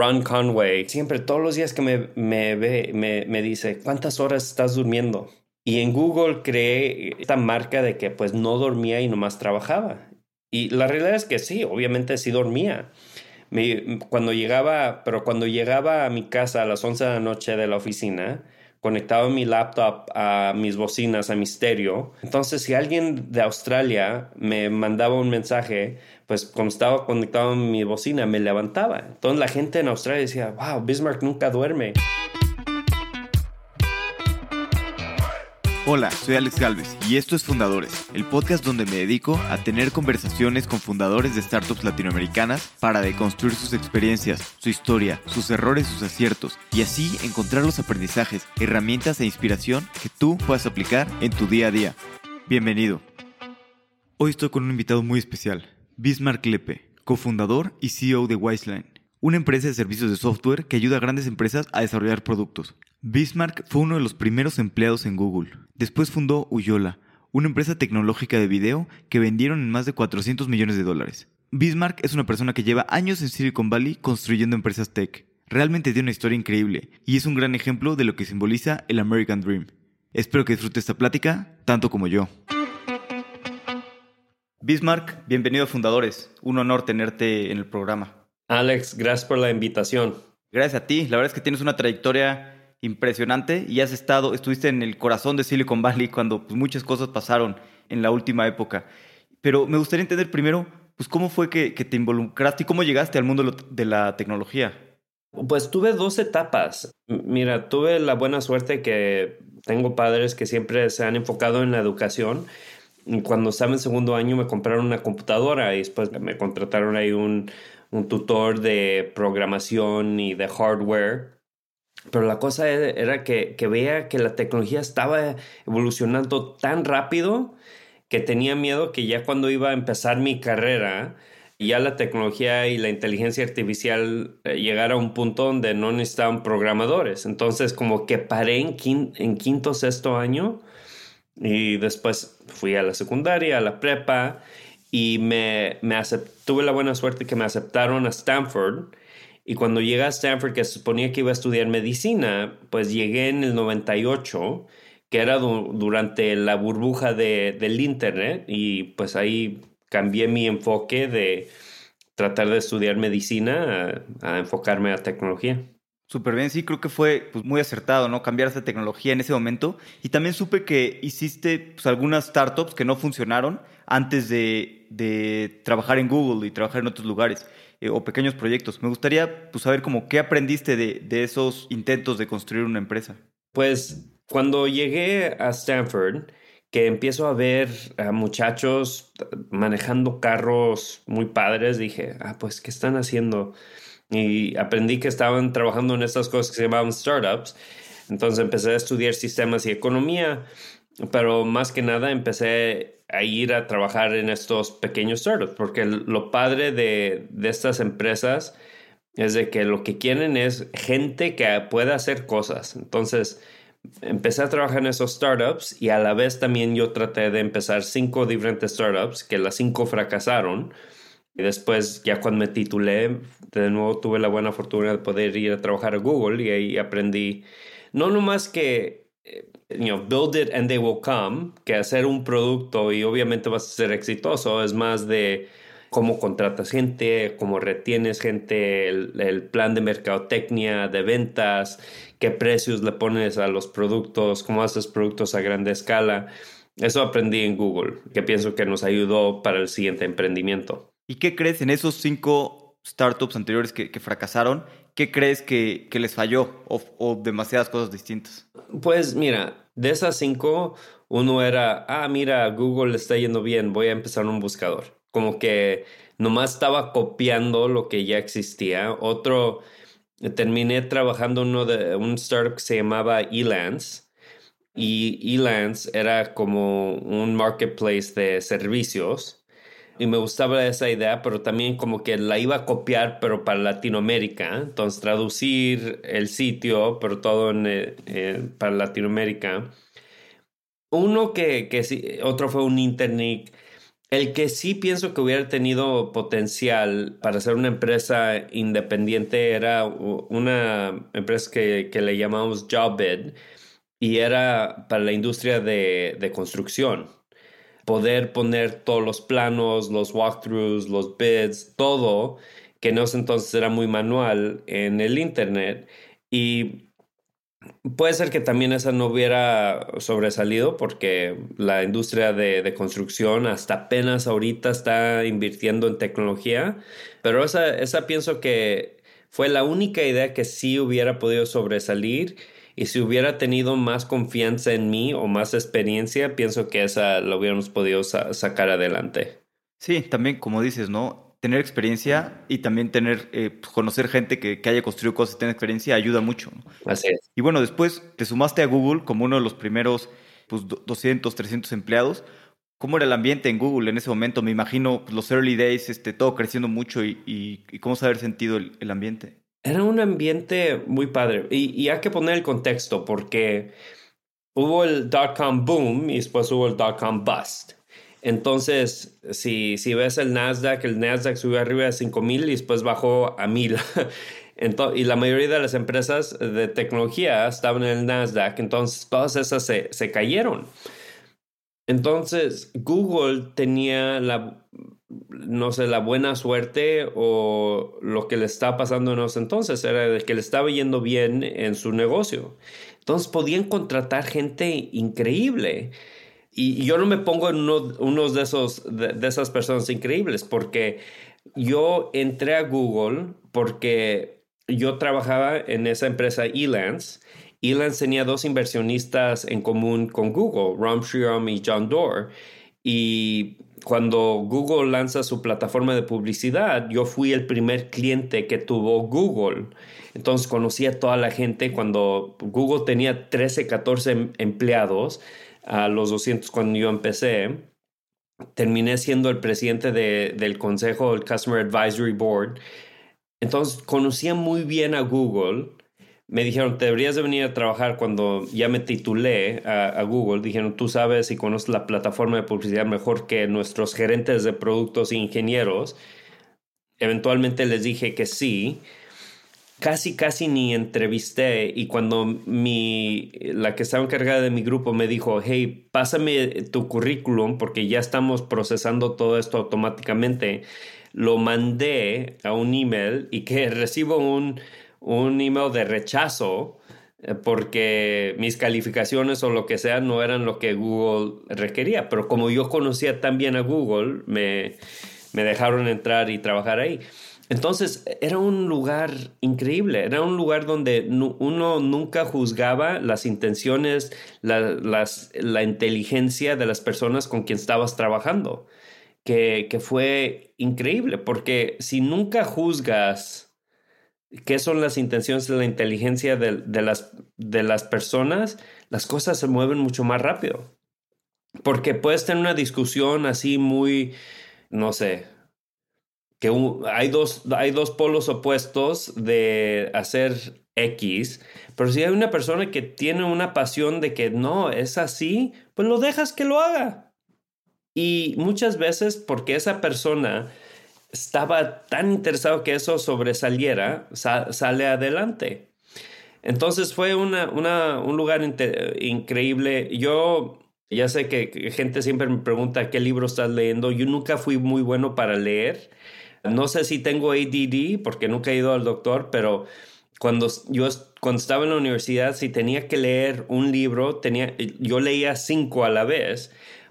Ron Conway, siempre todos los días que me, me ve, me, me dice, ¿cuántas horas estás durmiendo? Y en Google creé esta marca de que pues no dormía y nomás trabajaba. Y la realidad es que sí, obviamente sí dormía. cuando llegaba, pero cuando llegaba a mi casa a las 11 de la noche de la oficina, conectaba mi laptop a mis bocinas, a mi estéreo. Entonces, si alguien de Australia me mandaba un mensaje, pues como estaba conectado a mi bocina, me levantaba. Entonces la gente en Australia decía, wow, Bismarck nunca duerme. Hola, soy Alex Galvez y esto es Fundadores, el podcast donde me dedico a tener conversaciones con fundadores de startups latinoamericanas para deconstruir sus experiencias, su historia, sus errores, sus aciertos y así encontrar los aprendizajes, herramientas e inspiración que tú puedas aplicar en tu día a día. Bienvenido. Hoy estoy con un invitado muy especial, Bismarck Lepe, cofundador y CEO de Wiseline, una empresa de servicios de software que ayuda a grandes empresas a desarrollar productos. Bismarck fue uno de los primeros empleados en Google. Después fundó Uyola, una empresa tecnológica de video que vendieron en más de 400 millones de dólares. Bismarck es una persona que lleva años en Silicon Valley construyendo empresas tech. Realmente tiene una historia increíble y es un gran ejemplo de lo que simboliza el American Dream. Espero que disfrute esta plática tanto como yo. Bismarck, bienvenido a Fundadores. Un honor tenerte en el programa. Alex, gracias por la invitación. Gracias a ti. La verdad es que tienes una trayectoria impresionante y has estado, estuviste en el corazón de Silicon Valley cuando pues, muchas cosas pasaron en la última época. Pero me gustaría entender primero, pues, cómo fue que, que te involucraste y cómo llegaste al mundo de la tecnología. Pues tuve dos etapas. Mira, tuve la buena suerte que tengo padres que siempre se han enfocado en la educación cuando estaba en segundo año me compraron una computadora y después me contrataron ahí un, un tutor de programación y de hardware. Pero la cosa e, era que, que veía que la tecnología estaba evolucionando tan rápido que tenía miedo que ya cuando iba a empezar mi carrera, ya la tecnología y la inteligencia artificial eh, llegara a un punto donde no necesitaban programadores. Entonces como que paré en, en quinto, sexto año y después fui a la secundaria, a la prepa y me, me tuve la buena suerte que me aceptaron a Stanford. Y cuando llegué a Stanford, que suponía que iba a estudiar medicina, pues llegué en el 98, que era durante la burbuja de, del Internet. Y pues ahí cambié mi enfoque de tratar de estudiar medicina a enfocarme a tecnología. Súper bien, sí, creo que fue pues, muy acertado, ¿no? Cambiar esa tecnología en ese momento. Y también supe que hiciste pues, algunas startups que no funcionaron antes de, de, trabajar en Google y trabajar en otros lugares eh, o pequeños proyectos. Me gustaría pues, saber como qué aprendiste de, de esos intentos de construir una empresa. Pues cuando llegué a Stanford, que empiezo a ver a muchachos manejando carros muy padres, dije, ah, pues, ¿qué están haciendo? Y aprendí que estaban trabajando en estas cosas que se llamaban startups. Entonces empecé a estudiar sistemas y economía, pero más que nada empecé a ir a trabajar en estos pequeños startups, porque lo padre de, de estas empresas es de que lo que quieren es gente que pueda hacer cosas. Entonces, empecé a trabajar en esos startups y a la vez también yo traté de empezar cinco diferentes startups, que las cinco fracasaron. Y después, ya cuando me titulé, de nuevo tuve la buena fortuna de poder ir a trabajar a Google y ahí aprendí no nomás que, eh, you know, build it and they will come, que hacer un producto y obviamente vas a ser exitoso, es más de cómo contratas gente, cómo retienes gente, el, el, plan de mercadotecnia, de ventas, qué precios le pones a los productos, cómo haces productos a grande escala. Eso aprendí en Google, que pienso que nos ayudó para el siguiente emprendimiento. ¿Y qué crees en esos cinco startups anteriores que, fracasaron? ¿Qué crees que, les falló o, demasiadas cosas distintas? Pues mira, de esas cinco, uno era, ah, mira, Google le está yendo bien, voy a empezar un buscador. Como que nomás estaba copiando lo que ya existía. Otro, terminé trabajando uno de un startup que se llamaba Elance. Y Elance era como un marketplace de servicios y me gustaba esa idea, pero también como que la iba a copiar, pero para Latinoamérica. Entonces, traducir el sitio, pero todo eh, eh, para Latinoamérica. Uno que, que sí, otro fue un internet El que sí pienso que hubiera tenido potencial para ser una empresa independiente era una empresa que, le llamamos JobBid y era para la industria de, de construcción. Poder poner todos los planos, los walkthroughs, los bids, todo, que ese entonces era muy manual en el Internet. Y Puede ser que también esa no hubiera sobresalido porque la industria de, construcción hasta apenas ahorita está invirtiendo en tecnología, pero esa, esa pienso que fue la única idea que sí hubiera podido sobresalir y si hubiera tenido más confianza en mí o más experiencia, pienso que esa lo hubiéramos podido sacar adelante. Sí, también como dices, ¿no? tener experiencia y también tener, eh, pues, conocer gente que, haya construido cosas y tener experiencia ayuda mucho. Así es. Y bueno, después te sumaste a Google como uno de los primeros pues, 200, 300 empleados. ¿Cómo era el ambiente en Google en ese momento? Me imagino pues, los early days, este, todo creciendo mucho y, y, cómo se haber sentido el, ambiente. Era un ambiente muy padre y, hay que poner el contexto porque hubo el dot-com boom y después hubo el dot-com bust. Entonces, si, si ves el Nasdaq, el Nasdaq subió arriba de 5000 y después bajó a 1000. y la mayoría de las empresas de tecnología estaban en el Nasdaq, entonces todas esas se, se cayeron. Entonces, Google tenía la, no sé, la buena suerte o lo que le estaba pasando en ese entonces era de que le estaba yendo bien en su negocio. Entonces podían contratar gente increíble. Y yo no me pongo en uno, de, esos, de, esas personas increíbles porque yo entré a Google porque yo trabajaba en esa empresa Elance. Elance tenía dos inversionistas en común con Google, Ron Shriram y John Doerr. Y cuando Google lanza su plataforma de publicidad, yo fui el primer cliente que tuvo Google. Entonces conocí a toda la gente cuando Google tenía 13, 14 empleados a los 200 cuando yo empecé. Terminé siendo el presidente del consejo del Customer Advisory Board. Entonces conocía muy bien a Google. Me dijeron, te deberías de venir a trabajar cuando ya me titulé a, Google. Dijeron, tú sabes y conoces la plataforma de publicidad mejor que nuestros gerentes de productos e ingenieros. Eventualmente les dije que sí casi, casi ni entrevisté y cuando mi, la que estaba encargada de mi grupo me dijo, hey, pásame tu currículum porque ya estamos procesando todo esto automáticamente, lo mandé a un email y que recibo un, un email de rechazo eh, porque mis calificaciones o lo que sea no eran lo que Google requería, pero como yo conocía tan bien a Google, me, me dejaron entrar y trabajar ahí. Entonces era un lugar increíble, era un lugar donde uno nunca juzgaba las intenciones, la, inteligencia de las personas con quien estabas trabajando, que, fue increíble, porque si nunca juzgas qué son las intenciones y la inteligencia de, las, de las personas, las cosas se mueven mucho más rápido. Porque puedes tener una discusión así muy, no sé, que hay, dos, hay dos polos opuestos de hacer X, pero si hay una persona que tiene una pasión de que no, es así, pues lo dejas que lo haga. Y muchas veces porque esa persona estaba tan interesado que eso sobresaliera, sale adelante. Entonces fue una, un lugar increíble. Yo ya sé que gente siempre me pregunta qué libro estás leyendo. Yo nunca fui muy bueno para leer no sé si tengo ADD porque nunca he ido al doctor, pero cuando yo cuando estaba en la universidad, si tenía que leer un libro, tenía, yo leía cinco a la vez,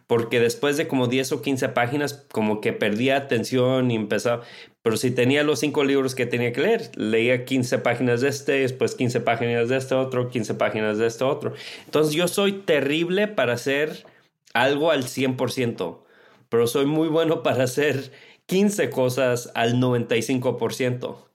porque después de como 10 o 15 páginas, como que perdía atención y empezaba. Pero si tenía los cinco libros que tenía que leer, leía 15 páginas de este, después 15 páginas de este otro, 15 páginas de este otro. Entonces yo soy terrible para hacer algo al 100%, pero soy muy bueno para hacer 15 cosas al 95%.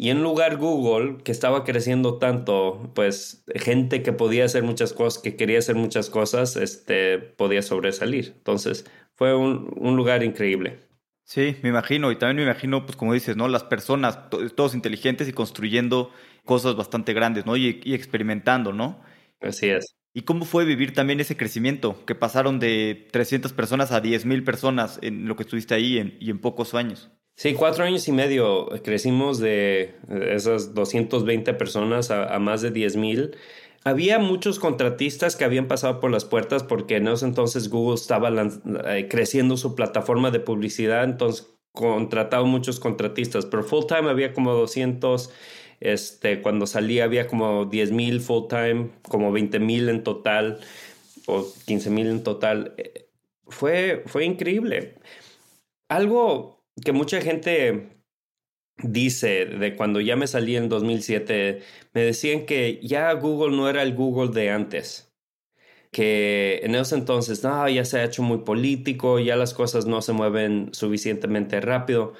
Y en lugar Google, que estaba creciendo tanto, pues gente que podía hacer muchas cosas, que quería hacer muchas cosas, este, podía sobresalir. Entonces fue un, lugar increíble. Sí, me imagino. Y también me imagino, pues como dices, ¿no? Las personas, todos inteligentes y construyendo cosas bastante grandes, ¿no? Y, y experimentando, ¿no? Así es. ¿Y cómo fue vivir también ese crecimiento? Que pasaron de 300 personas a 10 mil personas en lo que estuviste ahí y en pocos años. Sí, cuatro años y medio crecimos de esas 220 personas a, más de 10 mil. Había muchos contratistas que habían pasado por las puertas porque en ese entonces Google estaba eh, creciendo su plataforma de publicidad, entonces contrataba muchos contratistas, pero full time había como 200 este, cuando salí había como 10 mil full time, como 20 mil en total o 15 mil en total. Eh, fue, fue increíble. Algo que mucha gente dice de cuando ya me salí en 2007, me decían que ya Google no era el Google de antes. Que en ese entonces, no, ya se ha hecho muy político, ya las cosas no se mueven suficientemente rápido.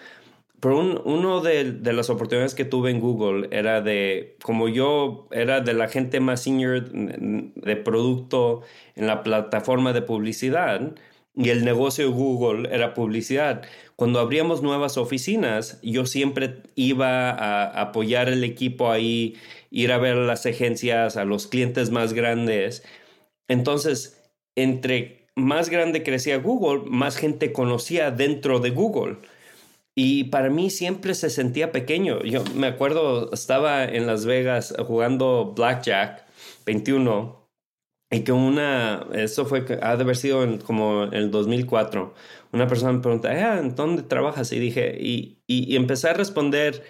Pero un, uno de, de, las oportunidades que tuve en Google era de, como yo era de la gente más senior de producto en la plataforma de publicidad y el negocio de Google era publicidad. Cuando abríamos nuevas oficinas, yo siempre iba a apoyar el equipo ahí, ir a ver las agencias, a los clientes más grandes. Entonces, entre más grande crecía Google, más gente conocía dentro de Google. Y para mí siempre se sentía pequeño. Yo me acuerdo, estaba en Las Vegas jugando Blackjack 21 y que una, eso fue, ha de haber sido en, como en el 2004. Una persona me pregunta, ah, ¿en dónde trabajas? Y dije, y, y, empecé a responder,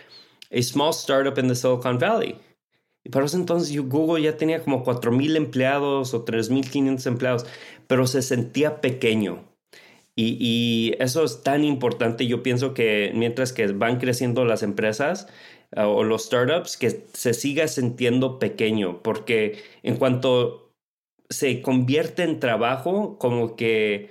a small startup in the Silicon Valley. Y para ese entonces Google ya tenía como 4.000 empleados o 3.500 empleados, pero se sentía pequeño. Y, eso es tan importante. Yo pienso que mientras que van creciendo las empresas uh, o los startups, que se siga sintiendo pequeño, porque en cuanto se convierte en trabajo, como que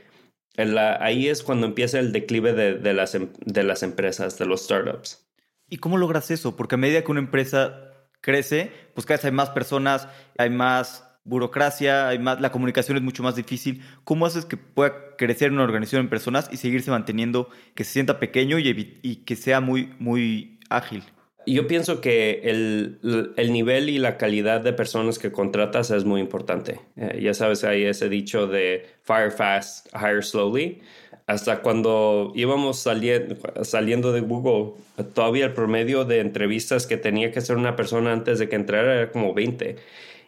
ahí es cuando empieza el declive de, las, em, de las empresas, de los startups. ¿Y cómo logras eso? Porque a medida que una empresa crece, pues cada vez hay más personas, hay más burocracia, hay más, la comunicación es mucho más difícil. ¿Cómo haces que pueda crecer una organización en personas y seguirse manteniendo, que se sienta pequeño y, y que sea muy, muy ágil? Yo pienso que el, el, nivel y la calidad de personas que contratas es muy importante. Eh, ya sabes, hay ese dicho de fire fast, hire slowly. Hasta cuando íbamos saliendo, saliendo de Google, todavía el promedio de entrevistas que tenía que hacer una persona antes de que entrara era como 20.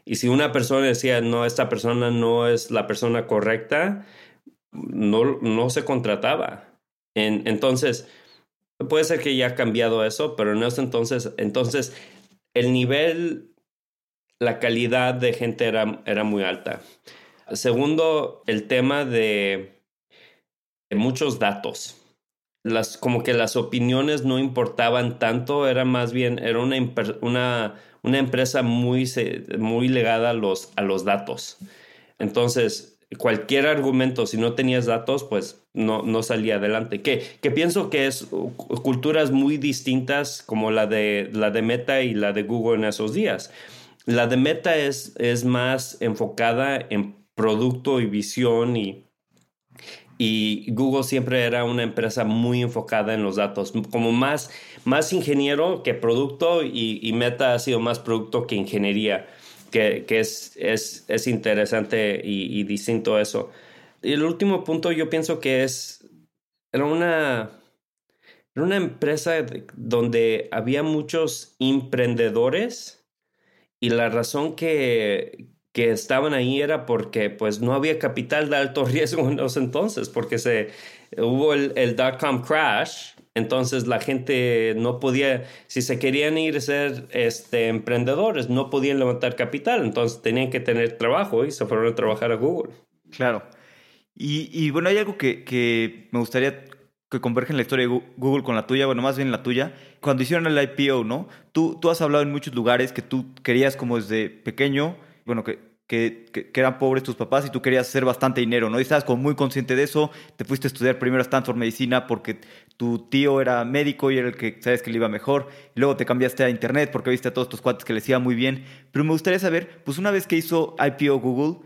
Y si una persona decía, no, esta persona no es la persona correcta, no, no se contrataba. En, entonces, puede ser que ya ha cambiado eso, pero en ese entonces, entonces, el nivel, la calidad de gente era, era muy alta. Segundo, el tema de, de muchos datos las como que las opiniones no importaban tanto, era más bien, era una, una, una empresa muy, muy legada a los, a los datos. Entonces, cualquier argumento, si no tenías datos, pues no, no salía adelante. Que, que pienso que es culturas muy distintas como la de, la de Meta y la de Google en esos días. La de Meta es, es más enfocada en producto y visión y y Google siempre era una empresa muy enfocada en los datos, como más, más ingeniero que producto y, Meta ha sido más producto que ingeniería, que, que es, es, es, interesante y, distinto eso. Y el último punto yo pienso que es, era una, era una empresa donde había muchos emprendedores y la razón que, que estaban ahí era porque pues no había capital de alto riesgo en los entonces, porque se hubo el, el dot-com crash, entonces la gente no podía, si se querían ir a ser este, emprendedores, no podían levantar capital, entonces tenían que tener trabajo y se fueron a trabajar a Google. Claro. Y, bueno, hay algo que, que me gustaría que converge en la historia de Google con la tuya, bueno, más bien la tuya. Cuando hicieron el IPO, ¿no? Tú, tú has hablado en muchos lugares que tú querías como desde pequeño bueno, que, que, que, eran pobres tus papás y tú querías hacer bastante dinero, ¿no? Y estabas como muy consciente de eso, te fuiste a estudiar primero a Stanford Medicina porque tu tío era médico y era el que sabes que le iba mejor, y luego te cambiaste a Internet porque viste a todos tus cuates que les iba muy bien, pero me gustaría saber, pues una vez que hizo IPO Google,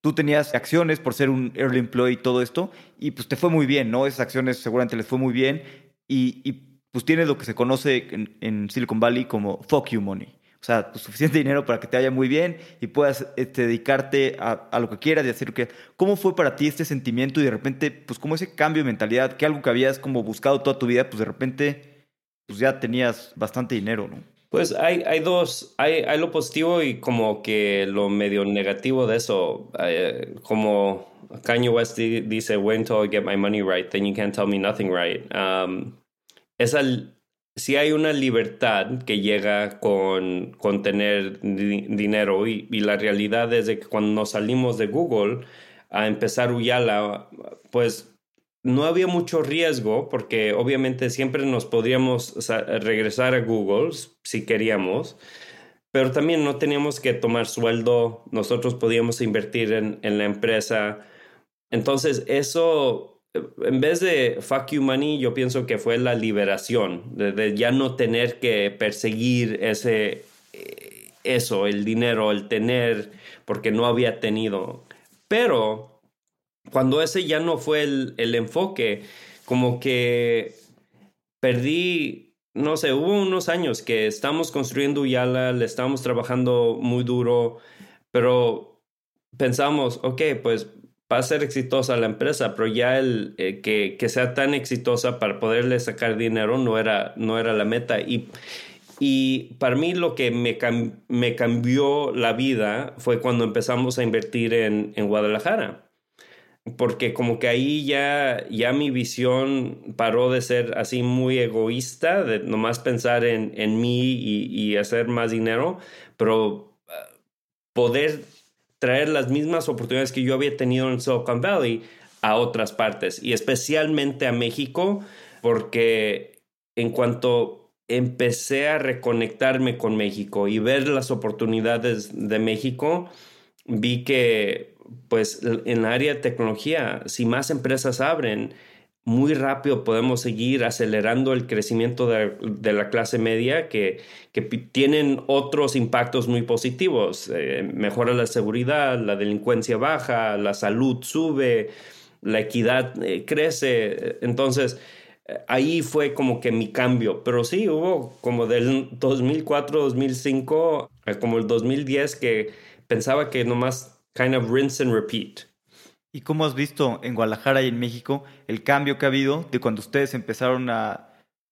tú tenías acciones por ser un early employee y todo esto, y pues te fue muy bien, ¿no? Esas acciones seguramente les fue muy bien, y, y pues tienes lo que se conoce en, Silicon Valley como fuck you money. o sea, pues, suficiente dinero para que te vaya muy bien y puedas este, dedicarte a, lo que quieras y hacer lo que... ¿Cómo fue para ti este sentimiento y de repente, pues como ese cambio de mentalidad, que algo que habías como buscado toda tu vida, pues de repente, pues ya tenías bastante dinero, ¿no? Pues hay, hay dos, hay, hay lo positivo y como que lo medio negativo de eso, eh, como Kanye West dice, when till I get my money right, then you can't tell me nothing right. Um, esa si hay una libertad que llega con, con tener dinero y, la realidad es de que cuando salimos de Google a empezar Uyala, pues no había mucho riesgo porque obviamente siempre nos podríamos regresar a Google si queríamos, pero también no teníamos que tomar sueldo, nosotros podíamos invertir en, en la empresa. Entonces eso en vez de fuck you money, yo pienso que fue la liberación, de, ya no tener que perseguir ese, eh, eso, el dinero, el tener, porque no había tenido. Pero cuando ese ya no fue el, el enfoque, como que perdí, no sé, hubo unos años que estamos construyendo Yala, le estábamos trabajando muy duro, pero pensamos, ok, pues va a ser exitosa la empresa, pero ya el eh, que, que, sea tan exitosa para poderle sacar dinero no era, no era la meta. Y, y para mí lo que me, me cambió la vida fue cuando empezamos a invertir en, en, Guadalajara. Porque como que ahí ya, ya mi visión paró de ser así muy egoísta, de nomás pensar en, en mí y, y hacer más dinero, pero ah, poder traer las mismas oportunidades que yo había tenido en Silicon Valley a otras partes y especialmente a México porque en cuanto empecé a reconectarme con México y ver las oportunidades de México, vi que pues en la área de tecnología, si más empresas abren, muy rápido podemos seguir acelerando el crecimiento de, la clase media que, que, tienen otros impactos muy positivos. Eh, mejora la seguridad, la delincuencia baja, la salud sube, la equidad eh, crece. Entonces, eh, ahí fue como que mi cambio. Pero sí, hubo como del 2004, 2005, como el 2010 que pensaba que nomás kind of rinse and repeat ¿Y cómo has visto en Guadalajara y en México el cambio que ha habido de cuando ustedes empezaron a,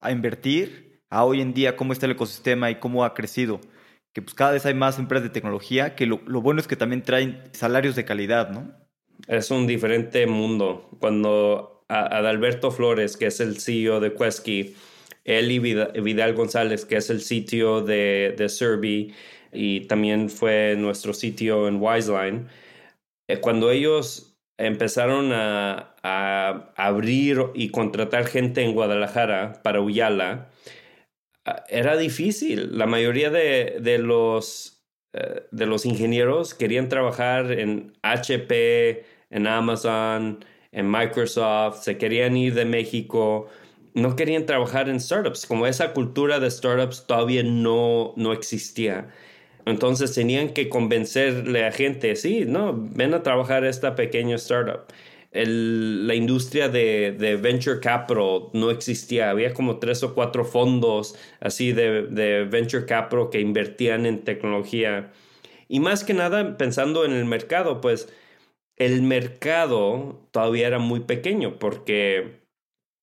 invertir a hoy en día, cómo está el ecosistema y cómo ha crecido? Que pues cada vez hay más empresas de tecnología, que lo, bueno es que también traen salarios de calidad, ¿no? Es un diferente mundo. Cuando Adalberto Flores, que es el CEO de Quesky, él y Vidal González, que es el sitio de, de Serbi y también fue nuestro sitio en Wiseline, eh, cuando ellos empezaron a, abrir y contratar gente en Guadalajara para Uyala, ah, era difícil. La mayoría de, los, eh, de los ingenieros querían trabajar en HP, en Amazon, en Microsoft, se querían ir de México, no querían trabajar en startups, como esa cultura de startups todavía no, no existía. Entonces tenían que convencerle a gente, sí, no, ven a trabajar esta pequeña startup. la industria de, venture capital no existía. Había como tres o cuatro fondos así de, de, venture capital que invertían en tecnología. Y más que nada, pensando en el mercado, pues el mercado todavía era muy pequeño porque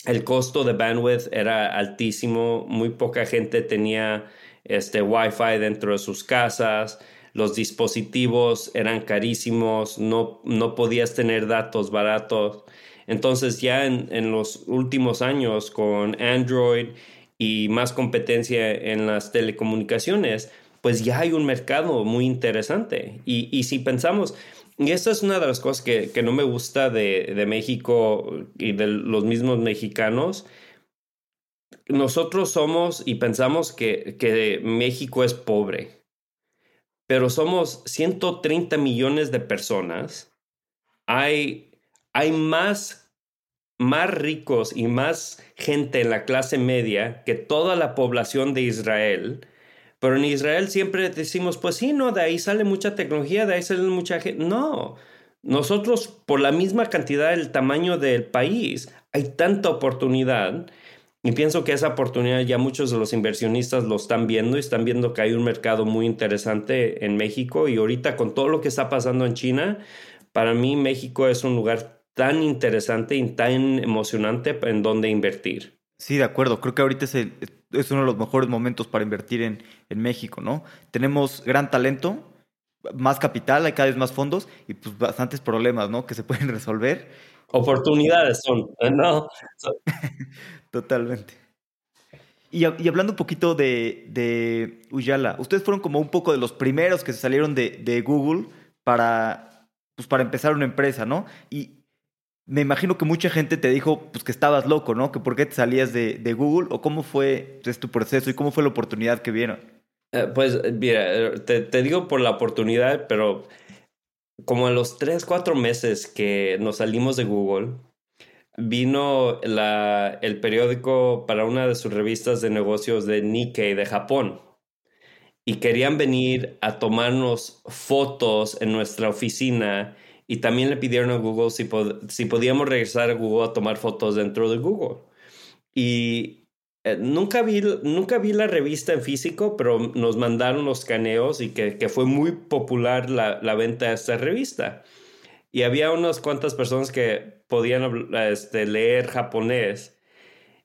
el costo de bandwidth era altísimo, muy poca gente tenía este Wi-Fi dentro de sus casas, los dispositivos eran carísimos, no, no podías tener datos baratos. Entonces ya en, los últimos años con Android y más competencia en las telecomunicaciones, pues ya hay un mercado muy interesante. Y, si pensamos, y esta es una de las cosas que, no me gusta de, de México y de los mismos mexicanos, nosotros somos y pensamos que, que México es pobre, pero somos 130 millones de personas. Hay, hay más, más ricos y más gente en la clase media que toda la población de Israel. Pero en Israel siempre decimos, pues sí, no, de ahí sale mucha tecnología, de ahí sale mucha gente. No, nosotros por la misma cantidad del tamaño del país hay tanta oportunidad Y pienso que esa oportunidad ya muchos de los inversionistas lo están viendo y están viendo que hay un mercado muy interesante en México y ahorita con todo lo que está pasando en China, para mí México es un lugar tan interesante y tan emocionante en donde invertir. Sí, de acuerdo. Creo que ahorita es, es uno de los mejores momentos para invertir en, en México, ¿no? Tenemos gran talento, más capital, hay cada vez más fondos y pues bastantes problemas, ¿no? Que se pueden resolver. Oportunidades son, ¿no? Totalmente. Y, hablando un poquito de, de, Uyala, ustedes fueron como un poco de los primeros que se salieron de, Google para, pues para empezar una empresa, ¿no? Y me imagino que mucha gente te dijo pues, que estabas loco, ¿no? Que por qué te salías de, Google o cómo fue pues, tu proceso y cómo fue la oportunidad que vieron. Eh, pues mira, te, te digo por la oportunidad, pero como a los tres, cuatro meses que nos salimos de Google, vino la, el periódico para una de sus revistas de negocios de Nikkei de Japón y querían venir a tomarnos fotos en nuestra oficina y también le pidieron a Google si, si podíamos regresar a Google a tomar fotos dentro de Google. Y eh, nunca, vi, nunca vi la revista en físico, pero nos mandaron los caneos y que, que fue muy popular la, la venta de esta revista y había unas cuantas personas que podían este, leer japonés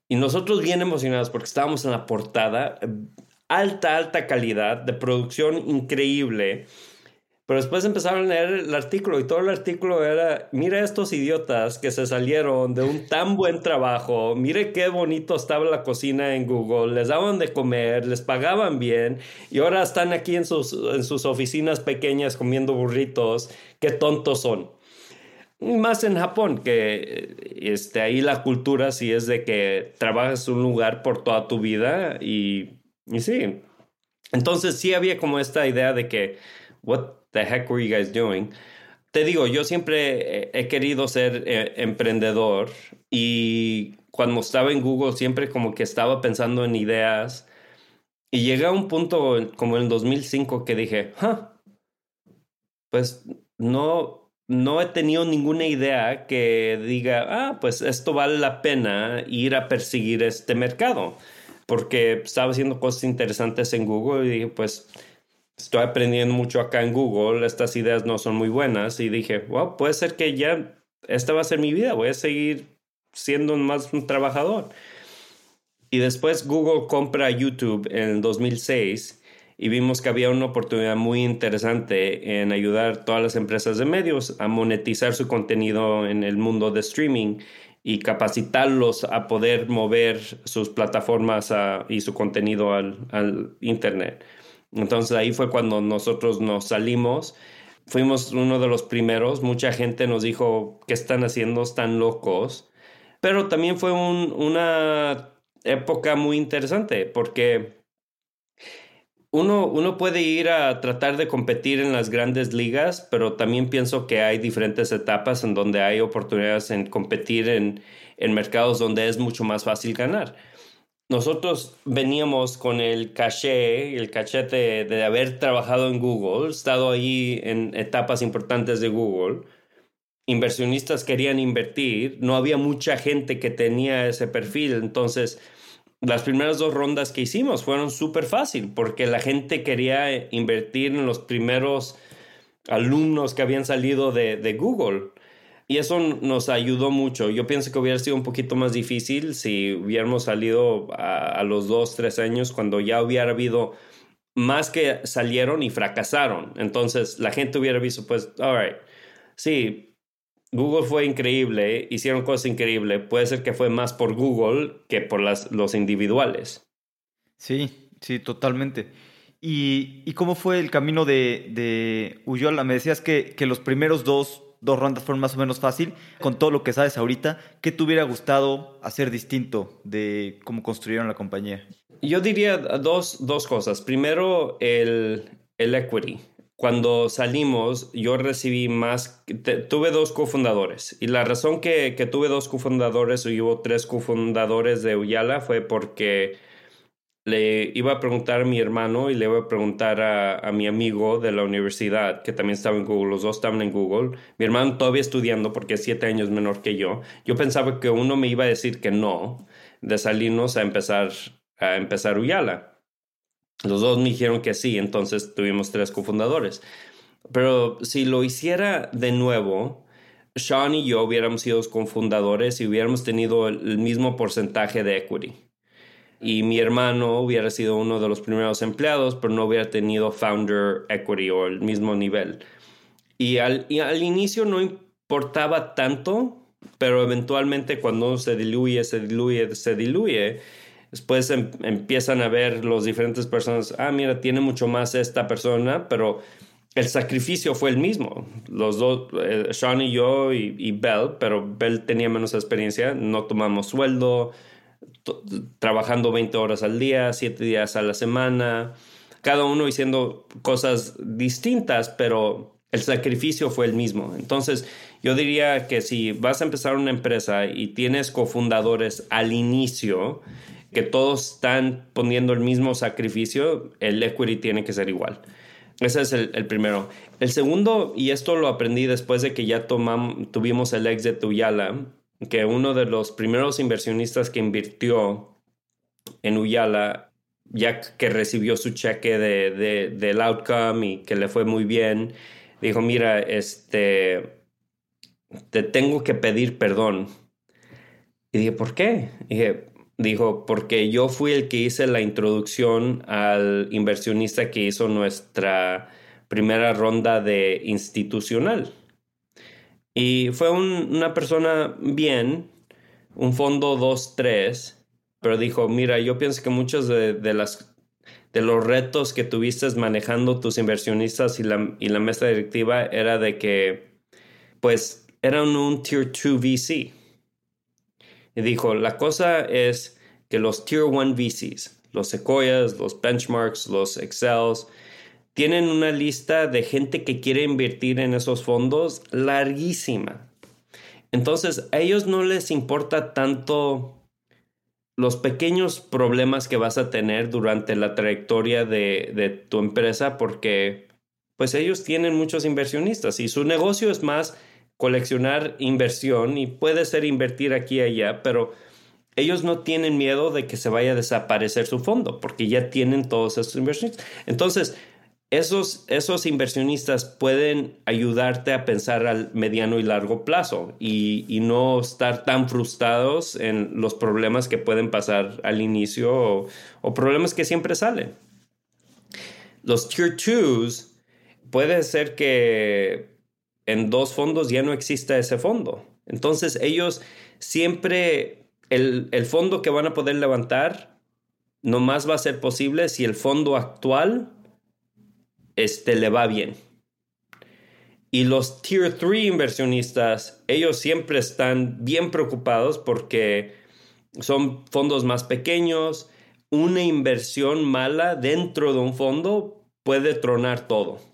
y nosotros bien emocionados porque estábamos en la portada, alta, alta calidad, de producción increíble. Pero después empezaron a leer el artículo y todo el artículo era, mira estos idiotas que se salieron de un tan buen trabajo, mire qué bonito estaba la cocina en Google, les daban de comer, les pagaban bien y ahora están aquí en sus, en sus oficinas pequeñas comiendo burritos, qué tontos son. Más en Japón, que este, ahí la cultura sí es de que trabajas un lugar por toda tu vida y, y sí. Entonces sí había como esta idea de que, what the heck were you guys doing? Te digo, yo siempre he querido ser eh, emprendedor y cuando estaba en Google siempre como que estaba pensando en ideas y llegué a un punto como en 2005 que dije, pues no, no he tenido ninguna idea que diga, ah, pues esto vale la pena ir a perseguir este mercado, porque estaba haciendo cosas interesantes en Google y dije, pues estoy aprendiendo mucho acá en Google, estas ideas no son muy buenas y dije, wow, puede ser que ya esta va a ser mi vida, voy a seguir siendo más un trabajador. Y después Google compra YouTube en 2006 y vimos que había una oportunidad muy interesante en ayudar a todas las empresas de medios a monetizar su contenido en el mundo de streaming y capacitarlos a poder mover sus plataformas y su contenido al, al Internet. Entonces ahí fue cuando nosotros nos salimos. Fuimos uno de los primeros. Mucha gente nos dijo, ¿qué están haciendo? Están locos. Pero también fue un, una época muy interesante porque uno, uno puede ir a tratar de competir en las grandes ligas, pero también pienso que hay diferentes etapas en donde hay oportunidades en competir en, en mercados donde es mucho más fácil ganar. Nosotros veníamos con el caché, el cachete de haber trabajado en Google, estado ahí en etapas importantes de Google. Inversionistas querían invertir, no había mucha gente que tenía ese perfil, entonces las primeras dos rondas que hicimos fueron súper fácil porque la gente quería invertir en los primeros alumnos que habían salido de, de, Google. Y eso nos ayudó mucho. Yo pienso que hubiera sido un poquito más difícil si hubiéramos salido a, los dos, tres años cuando ya hubiera habido más que salieron y fracasaron. Entonces la gente hubiera visto, pues, all right, sí, Google fue increíble, hicieron cosas increíbles. Puede ser que fue más por Google que por las, los individuales. Sí, sí, totalmente. ¿Y, cómo fue el camino de, de Uyola? Me decías que, que los primeros dos, dos rondas fueron más o menos fácil. Con todo lo que sabes ahorita, ¿qué te hubiera gustado hacer distinto de cómo construyeron la compañía? Yo diría dos, dos cosas. Primero, el, el equity. Cuando salimos, yo recibí más, tuve dos cofundadores. Y la razón que, que tuve dos cofundadores y hubo tres cofundadores de Uyala fue porque le iba a preguntar a mi hermano y le iba a preguntar a, a, mi amigo de la universidad, que también estaba en Google, los dos estaban en Google. Mi hermano todavía estudiando porque es siete años menor que yo. Yo pensaba que uno me iba a decir que no, de salirnos a empezar, a empezar Uyala. Los dos me dijeron que sí, entonces tuvimos tres cofundadores. Pero si lo hiciera de nuevo, Sean y yo hubiéramos sido cofundadores y hubiéramos tenido el mismo porcentaje de equity. Y mi hermano hubiera sido uno de los primeros empleados, pero no hubiera tenido founder equity o el mismo nivel. Y al, al inicio no importaba tanto, pero eventualmente cuando se diluye, se diluye, se diluye, después em, empiezan a ver los diferentes personas, ah, mira, tiene mucho más esta persona, pero el sacrificio fue el mismo. Los dos, eh, Sean y yo y, y, Bell, pero Bell tenía menos experiencia, no tomamos sueldo, trabajando 20 horas al día, 7 días a la semana, cada uno haciendo cosas distintas, pero el sacrificio fue el mismo. Entonces, yo diría que si vas a empezar una empresa y tienes cofundadores al inicio, que todos están poniendo el mismo sacrificio, el equity tiene que ser igual. Ese es el, primero. El segundo, y esto lo aprendí después de que ya tuvimos el exit de Uyala, que uno de los primeros inversionistas que invirtió en Uyala, ya que recibió su cheque de, del outcome y que le fue muy bien, dijo, mira, este, te tengo que pedir perdón. Y dije, ¿por qué? dije, dijo, porque yo fui el que hice la introducción al inversionista que hizo nuestra primera ronda de institucional. Y fue una persona bien, un fondo 2-3, pero dijo, mira, yo pienso que muchos de, las, de los retos que tuviste manejando tus inversionistas y la, y la mesa directiva era de que, pues, eran un Tier 2 VC. Y dijo, la cosa es que los Tier 1 VCs, los Sequoias, los Benchmarks, los Excels, tienen una lista de gente que quiere invertir en esos fondos larguísima. Entonces, a ellos no les importa tanto los pequeños problemas que vas a tener durante la trayectoria de, de tu empresa porque pues ellos tienen muchos inversionistas y su negocio es más coleccionar inversión y puede ser invertir aquí y allá, pero ellos no tienen miedo de que se vaya a desaparecer su fondo porque ya tienen todos esos inversionistas. Entonces, esos, esos inversionistas pueden ayudarte a pensar al mediano y largo plazo y, y, no estar tan frustrados en los problemas que pueden pasar al inicio o, problemas que siempre salen. Los Tier 2 puede ser que en dos fondos ya no exista ese fondo. Entonces ellos siempre, el, el fondo que van a poder levantar, nomás va a ser posible si el fondo actual este, le va bien. Y los Tier 3 inversionistas, ellos siempre están bien preocupados porque son fondos más pequeños. Una inversión mala dentro de un fondo puede tronar todo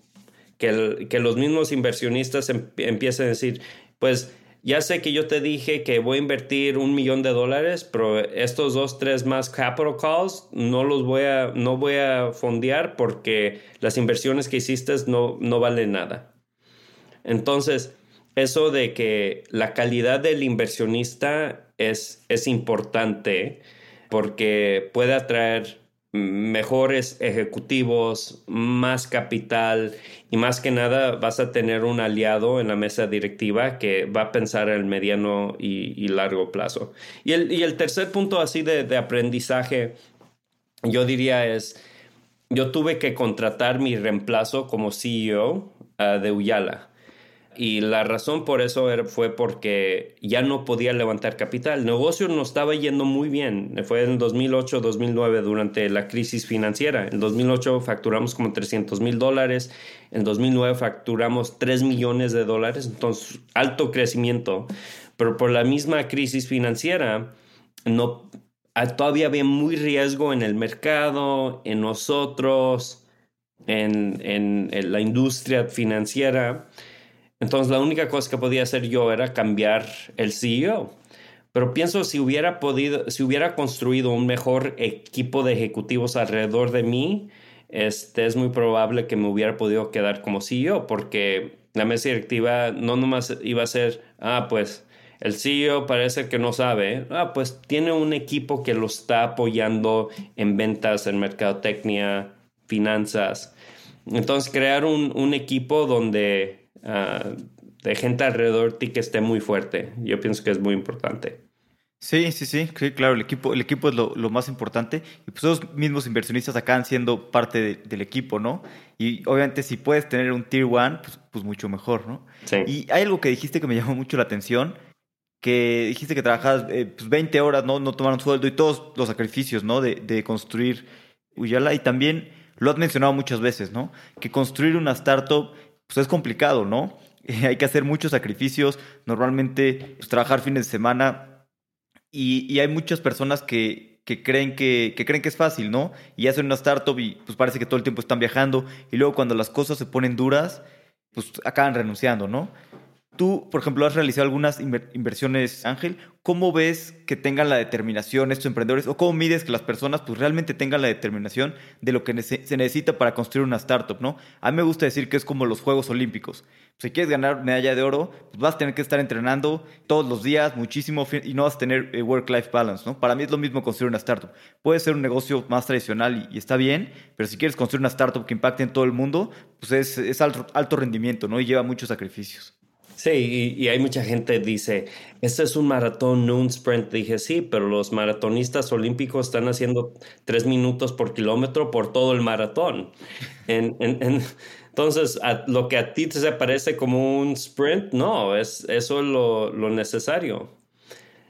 que, los mismos inversionistas em, empiecen a decir, pues ya sé que yo te dije que voy a invertir un millón de dólares, pero estos dos, tres más capital calls no los voy a, no voy a fondear porque las inversiones que hiciste no, no valen nada. Entonces, eso de que la calidad del inversionista es, es importante porque puede atraer mejores ejecutivos, más capital y más que nada vas a tener un aliado en la mesa directiva que va a pensar en el mediano y, largo plazo. Y el, tercer punto así de, aprendizaje, yo diría es, yo tuve que contratar mi reemplazo como CEO ah, de Uyala. Y la razón por eso fue porque ya no podía levantar capital. El negocio no estaba yendo muy bien. Fue en 2008-2009 durante la crisis financiera. En 2008 facturamos como 300 mil dólares. En 2009 facturamos 3 millones de dólares. Entonces, alto crecimiento. Pero por la misma crisis financiera, no, ah, todavía había muy riesgo en el mercado, en nosotros, en, en la industria financiera. Entonces la única cosa que podía hacer yo era cambiar el CEO. Pero pienso si hubiera podido, si hubiera construido un mejor equipo de ejecutivos alrededor de mí, este, es muy probable que me hubiera podido quedar como CEO, porque la mesa directiva no nomás iba a ser, ah, pues el CEO parece que no sabe, ah, pues tiene un equipo que lo está apoyando en ventas, en mercadotecnia, finanzas. Entonces, crear un, equipo donde ah, de gente alrededor de ti que esté muy fuerte, yo pienso que es muy importante. Sí, sí, sí, claro, el equipo, el equipo es lo, más importante y pues los mismos inversionistas acaban siendo parte del equipo, ¿no? Y obviamente si puedes tener un Tier 1, pues, pues, mucho mejor, ¿no? Sí. Y hay algo que dijiste que me llamó mucho la atención, que dijiste que trabajabas eh, pues 20 horas, ¿no? No tomaron sueldo y todos los sacrificios, ¿no? De, de construir Uyala y también lo has mencionado muchas veces, ¿no? Que construir una startup pues es complicado, ¿no? hay que hacer muchos sacrificios, normalmente pues, trabajar fines de semana y, hay muchas personas que, creen que, creen que es fácil, ¿no? Y hacen una startup y pues parece que todo el tiempo están viajando y luego cuando las cosas se ponen duras, pues acaban renunciando, ¿no? Tú, por ejemplo, has realizado algunas inversiones, Ángel. ¿Cómo ves que tengan la determinación estos emprendedores o cómo mides que las personas pues, realmente tengan la determinación de lo que se necesita para construir una startup? ¿no? A mí me gusta decir que es como los Juegos Olímpicos. Si quieres ganar medalla de oro, pues vas a tener que estar entrenando todos los días, muchísimo, y no vas a tener eh, work-life balance. ¿no? Para mí es lo mismo construir una startup. Puede ser un negocio más tradicional y, está bien, pero si quieres construir una startup que impacte en todo el mundo, pues es, alto, alto rendimiento ¿no? y lleva muchos sacrificios. Sí, y, hay mucha gente que dice, este es un maratón, no un sprint. Dije, sí, pero los maratonistas olímpicos están haciendo tres minutos por kilómetro por todo el maratón. entonces, lo que a ti te parece como un sprint, no, es, eso es lo, necesario.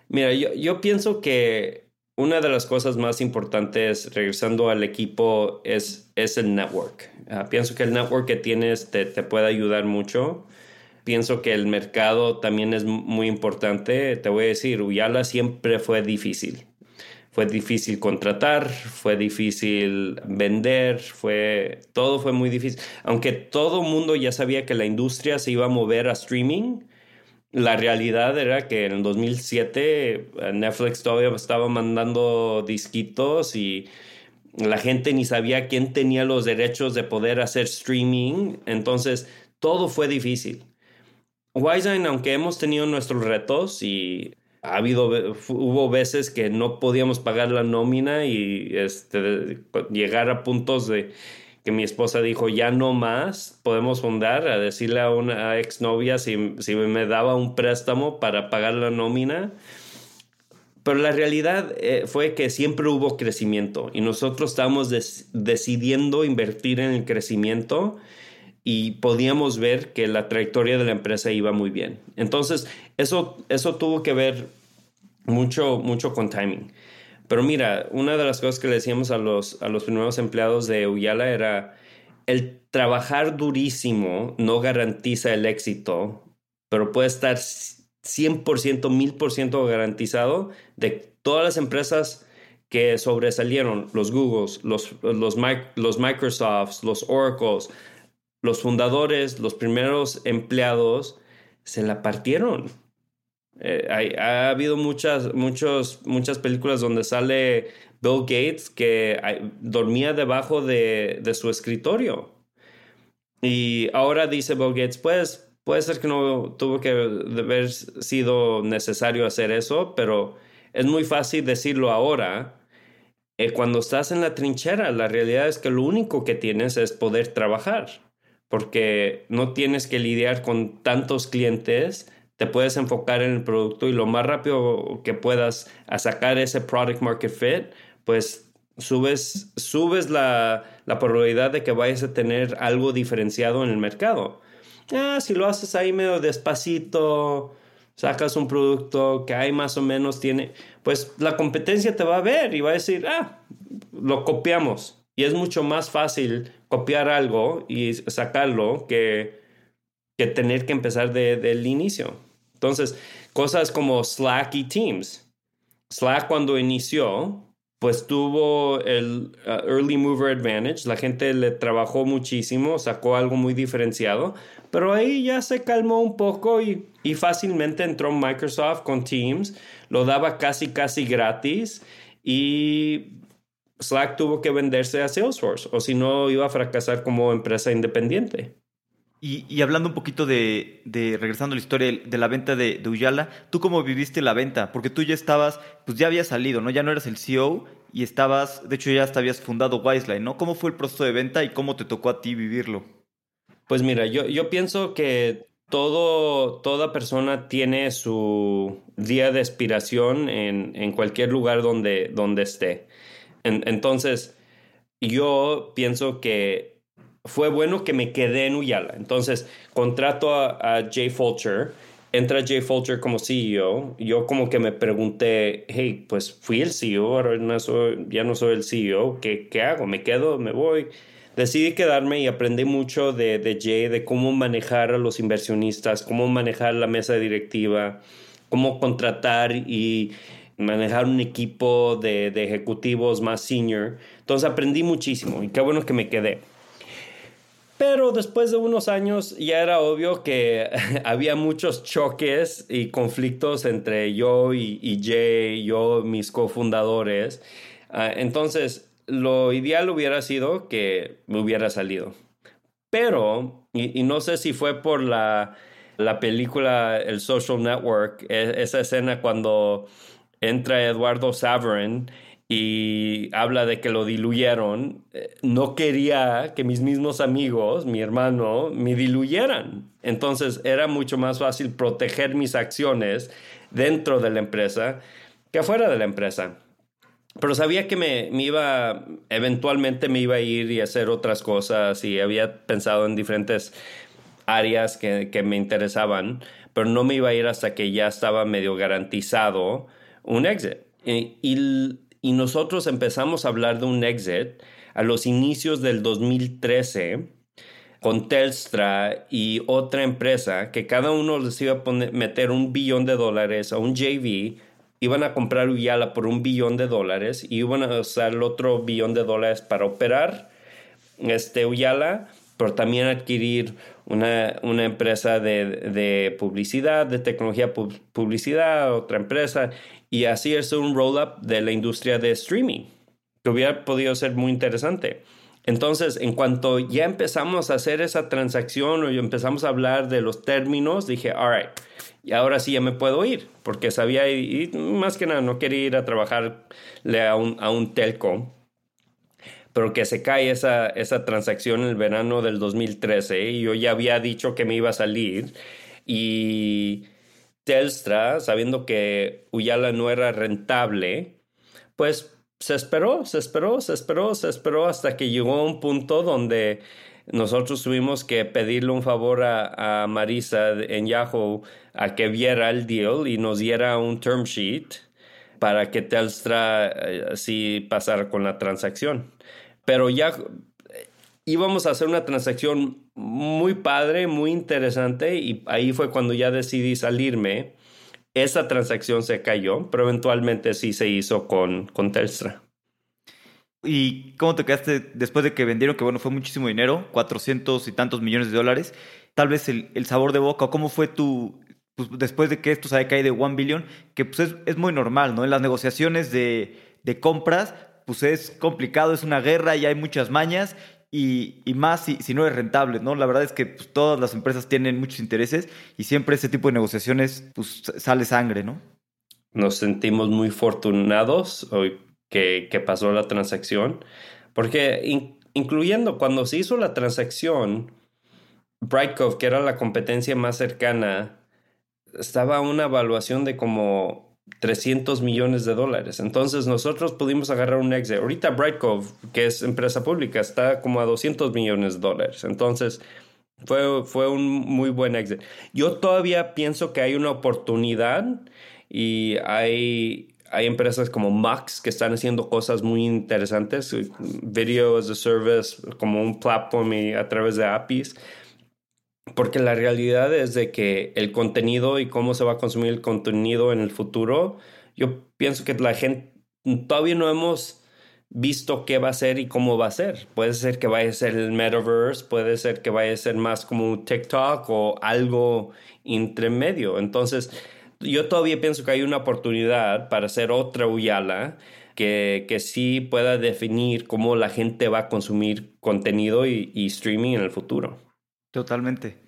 Mira, yo, pienso que una de las cosas más importantes, regresando al equipo, es, es el network. Ah, pienso que el network que tienes te, te puede ayudar mucho pienso que el mercado también es muy importante. Te voy a decir, Uyala siempre fue difícil. Fue difícil contratar, fue difícil vender, fue todo fue muy difícil. Aunque todo el mundo ya sabía que la industria se iba a mover a streaming, la realidad era que en el 2007 eh, Netflix todavía estaba mandando disquitos y la gente ni sabía quién tenía los derechos de poder hacer streaming. Entonces, todo fue difícil. Wiseline, aunque hemos tenido nuestros retos y ha habido, hubo veces que no podíamos pagar la nómina y este, llegar a puntos de que mi esposa dijo, ya no más, podemos fundar, a decirle a una exnovia si, si me daba un préstamo para pagar la nómina. Pero la realidad eh, fue que siempre hubo crecimiento y nosotros estábamos decidiendo invertir en el crecimiento y podíamos ver que la trayectoria de la empresa iba muy bien. Entonces, eso, eso tuvo que ver mucho, mucho con timing. Pero mira, una de las cosas que le decíamos a los, a los primeros empleados de Uyala era, el trabajar durísimo no garantiza el éxito, pero puede estar 100%, 1000% garantizado de todas las empresas que sobresalieron, los Googles, los, los, los Microsofts, los Oracles, los fundadores, los primeros empleados, se la partieron. Eh, ha habido muchas, muchos, muchas películas donde sale Bill Gates que dormía debajo de, su escritorio. Y ahora dice Bill Gates, pues puede ser que no tuvo que haber sido necesario hacer eso, pero es muy fácil decirlo ahora. Eh, cuando estás en la trinchera, la realidad es que lo único que tienes es poder trabajar porque no tienes que lidiar con tantos clientes, te puedes enfocar en el producto y lo más rápido que puedas a sacar ese product market fit, pues subes, subes la, probabilidad de que vayas a tener algo diferenciado en el mercado. Ah, si lo haces ahí medio despacito, sacas un producto que hay más o menos tiene, pues la competencia te va a ver y va a decir, ah, lo copiamos. Y es mucho más fácil copiar algo y sacarlo que, que tener que empezar de, del inicio. Entonces, cosas como Slack y Teams. Slack cuando inició, pues tuvo el uh, early mover advantage, la gente le trabajó muchísimo, sacó algo muy diferenciado, pero ahí ya se calmó un poco y, y fácilmente entró Microsoft con Teams, lo daba casi casi gratis y Slack tuvo que venderse a Salesforce o si no iba a fracasar como empresa independiente. Y, hablando un poquito de, regresando a la historia de la venta de, de, Uyala, ¿tú cómo viviste la venta? Porque tú ya estabas, pues ya habías salido, ¿no? Ya no eras el CEO y estabas, de hecho ya hasta habías fundado Wiseline, ¿no? ¿Cómo fue el proceso de venta y cómo te tocó a ti vivirlo? Pues mira, yo, yo pienso que todo, toda persona tiene su día de expiración en, en cualquier lugar donde, donde esté. Entonces, yo pienso que fue bueno que me quedé en Uyala. Entonces, contrato a, Jay Fulcher, entra Jay Fulcher como CEO. Yo como que me pregunté, hey, pues fui el CEO, ahora no ya no soy el CEO, ¿qué, ¿qué hago? ¿Me quedo? ¿Me voy? Decidí quedarme y aprendí mucho de, de Jay, de cómo manejar a los inversionistas, cómo manejar la mesa directiva, cómo contratar y manejar un equipo de, de, ejecutivos más senior. Entonces aprendí muchísimo y qué bueno que me quedé. Pero después de unos años ya era obvio que había muchos choques y conflictos entre yo y, Jay, yo, mis cofundadores. Ah, entonces, lo ideal hubiera sido que me hubiera salido. Pero, y, no sé si fue por la, la película El Social Network, e, esa escena cuando entra Eduardo Saverin y habla de que lo diluyeron, eh, no quería que mis mismos amigos, mi hermano, me diluyeran. Entonces era mucho más fácil proteger mis acciones dentro de la empresa que afuera de la empresa. Pero sabía que me, iba, eventualmente me iba a ir y hacer otras cosas y había pensado en diferentes áreas que, que me interesaban, pero no me iba a ir hasta que ya estaba medio garantizado un exit. Y, y, nosotros empezamos a hablar de un exit a los inicios del 2013 con Telstra y otra empresa que cada uno les iba a poner, meter un billón de dólares a un JV, iban a comprar Uyala por un billón de dólares y iban a usar el otro billón de dólares para operar este Uyala, pero también adquirir una, una empresa de, de, publicidad, de tecnología publicidad, otra empresa, y así es un roll-up de la industria de streaming, que hubiera podido ser muy interesante. Entonces, en cuanto ya empezamos a hacer esa transacción o empezamos a hablar de los términos, dije, all right, y ahora sí ya me puedo ir, porque sabía, y, más que nada, no quería ir a trabajarle a un, a un telco, pero que se cae esa, esa transacción en el verano del 2013 y yo ya había dicho que me iba a salir y Telstra, sabiendo que Uyala no era rentable, pues se esperó, se esperó, se esperó, se esperó hasta que llegó a un punto donde nosotros tuvimos que pedirle un favor a, Marisa en Yahoo a que viera el deal y nos diera un term sheet para que Telstra eh, así pasara con la transacción. Pero ya íbamos a hacer una transacción muy padre, muy interesante y ahí fue cuando ya decidí salirme. Esa transacción se cayó, pero eventualmente sí se hizo con, con Telstra. ¿Y cómo te quedaste después de que vendieron, que bueno, fue muchísimo dinero, 400 y tantos millones de dólares? Tal vez el, sabor de boca, ¿cómo fue tu, pues, después de que esto se haya caído de 1 billion, que pues es, es, muy normal, ¿no? En las negociaciones de, de compras, pues es complicado, es una guerra y hay muchas mañas y, más si, si, no es rentable, ¿no? La verdad es que pues, todas las empresas tienen muchos intereses y siempre ese tipo de negociaciones pues, sale sangre, ¿no? Nos sentimos muy afortunados hoy que, que pasó la transacción, porque incluyendo cuando se hizo la transacción, Brightcove, que era la competencia más cercana, estaba una evaluación de como 300 millones de dólares. Entonces nosotros pudimos agarrar un exit. Ahorita Brightcove, que es empresa pública, está como a 200 millones de dólares. Entonces fue, fue un muy buen exit. Yo todavía pienso que hay una oportunidad y hay, hay empresas como Max que están haciendo cosas muy interesantes. Video as a service, como un platform y a través de APIs porque la realidad es de que el contenido y cómo se va a consumir el contenido en el futuro, yo pienso que la gente todavía no hemos visto qué va a ser y cómo va a ser. Puede ser que vaya a ser el metaverse, puede ser que vaya a ser más como TikTok o algo intermedio. Entonces, yo todavía pienso que hay una oportunidad para hacer otra Uyala que, que sí pueda definir cómo la gente va a consumir contenido y streaming en el futuro. Totalmente.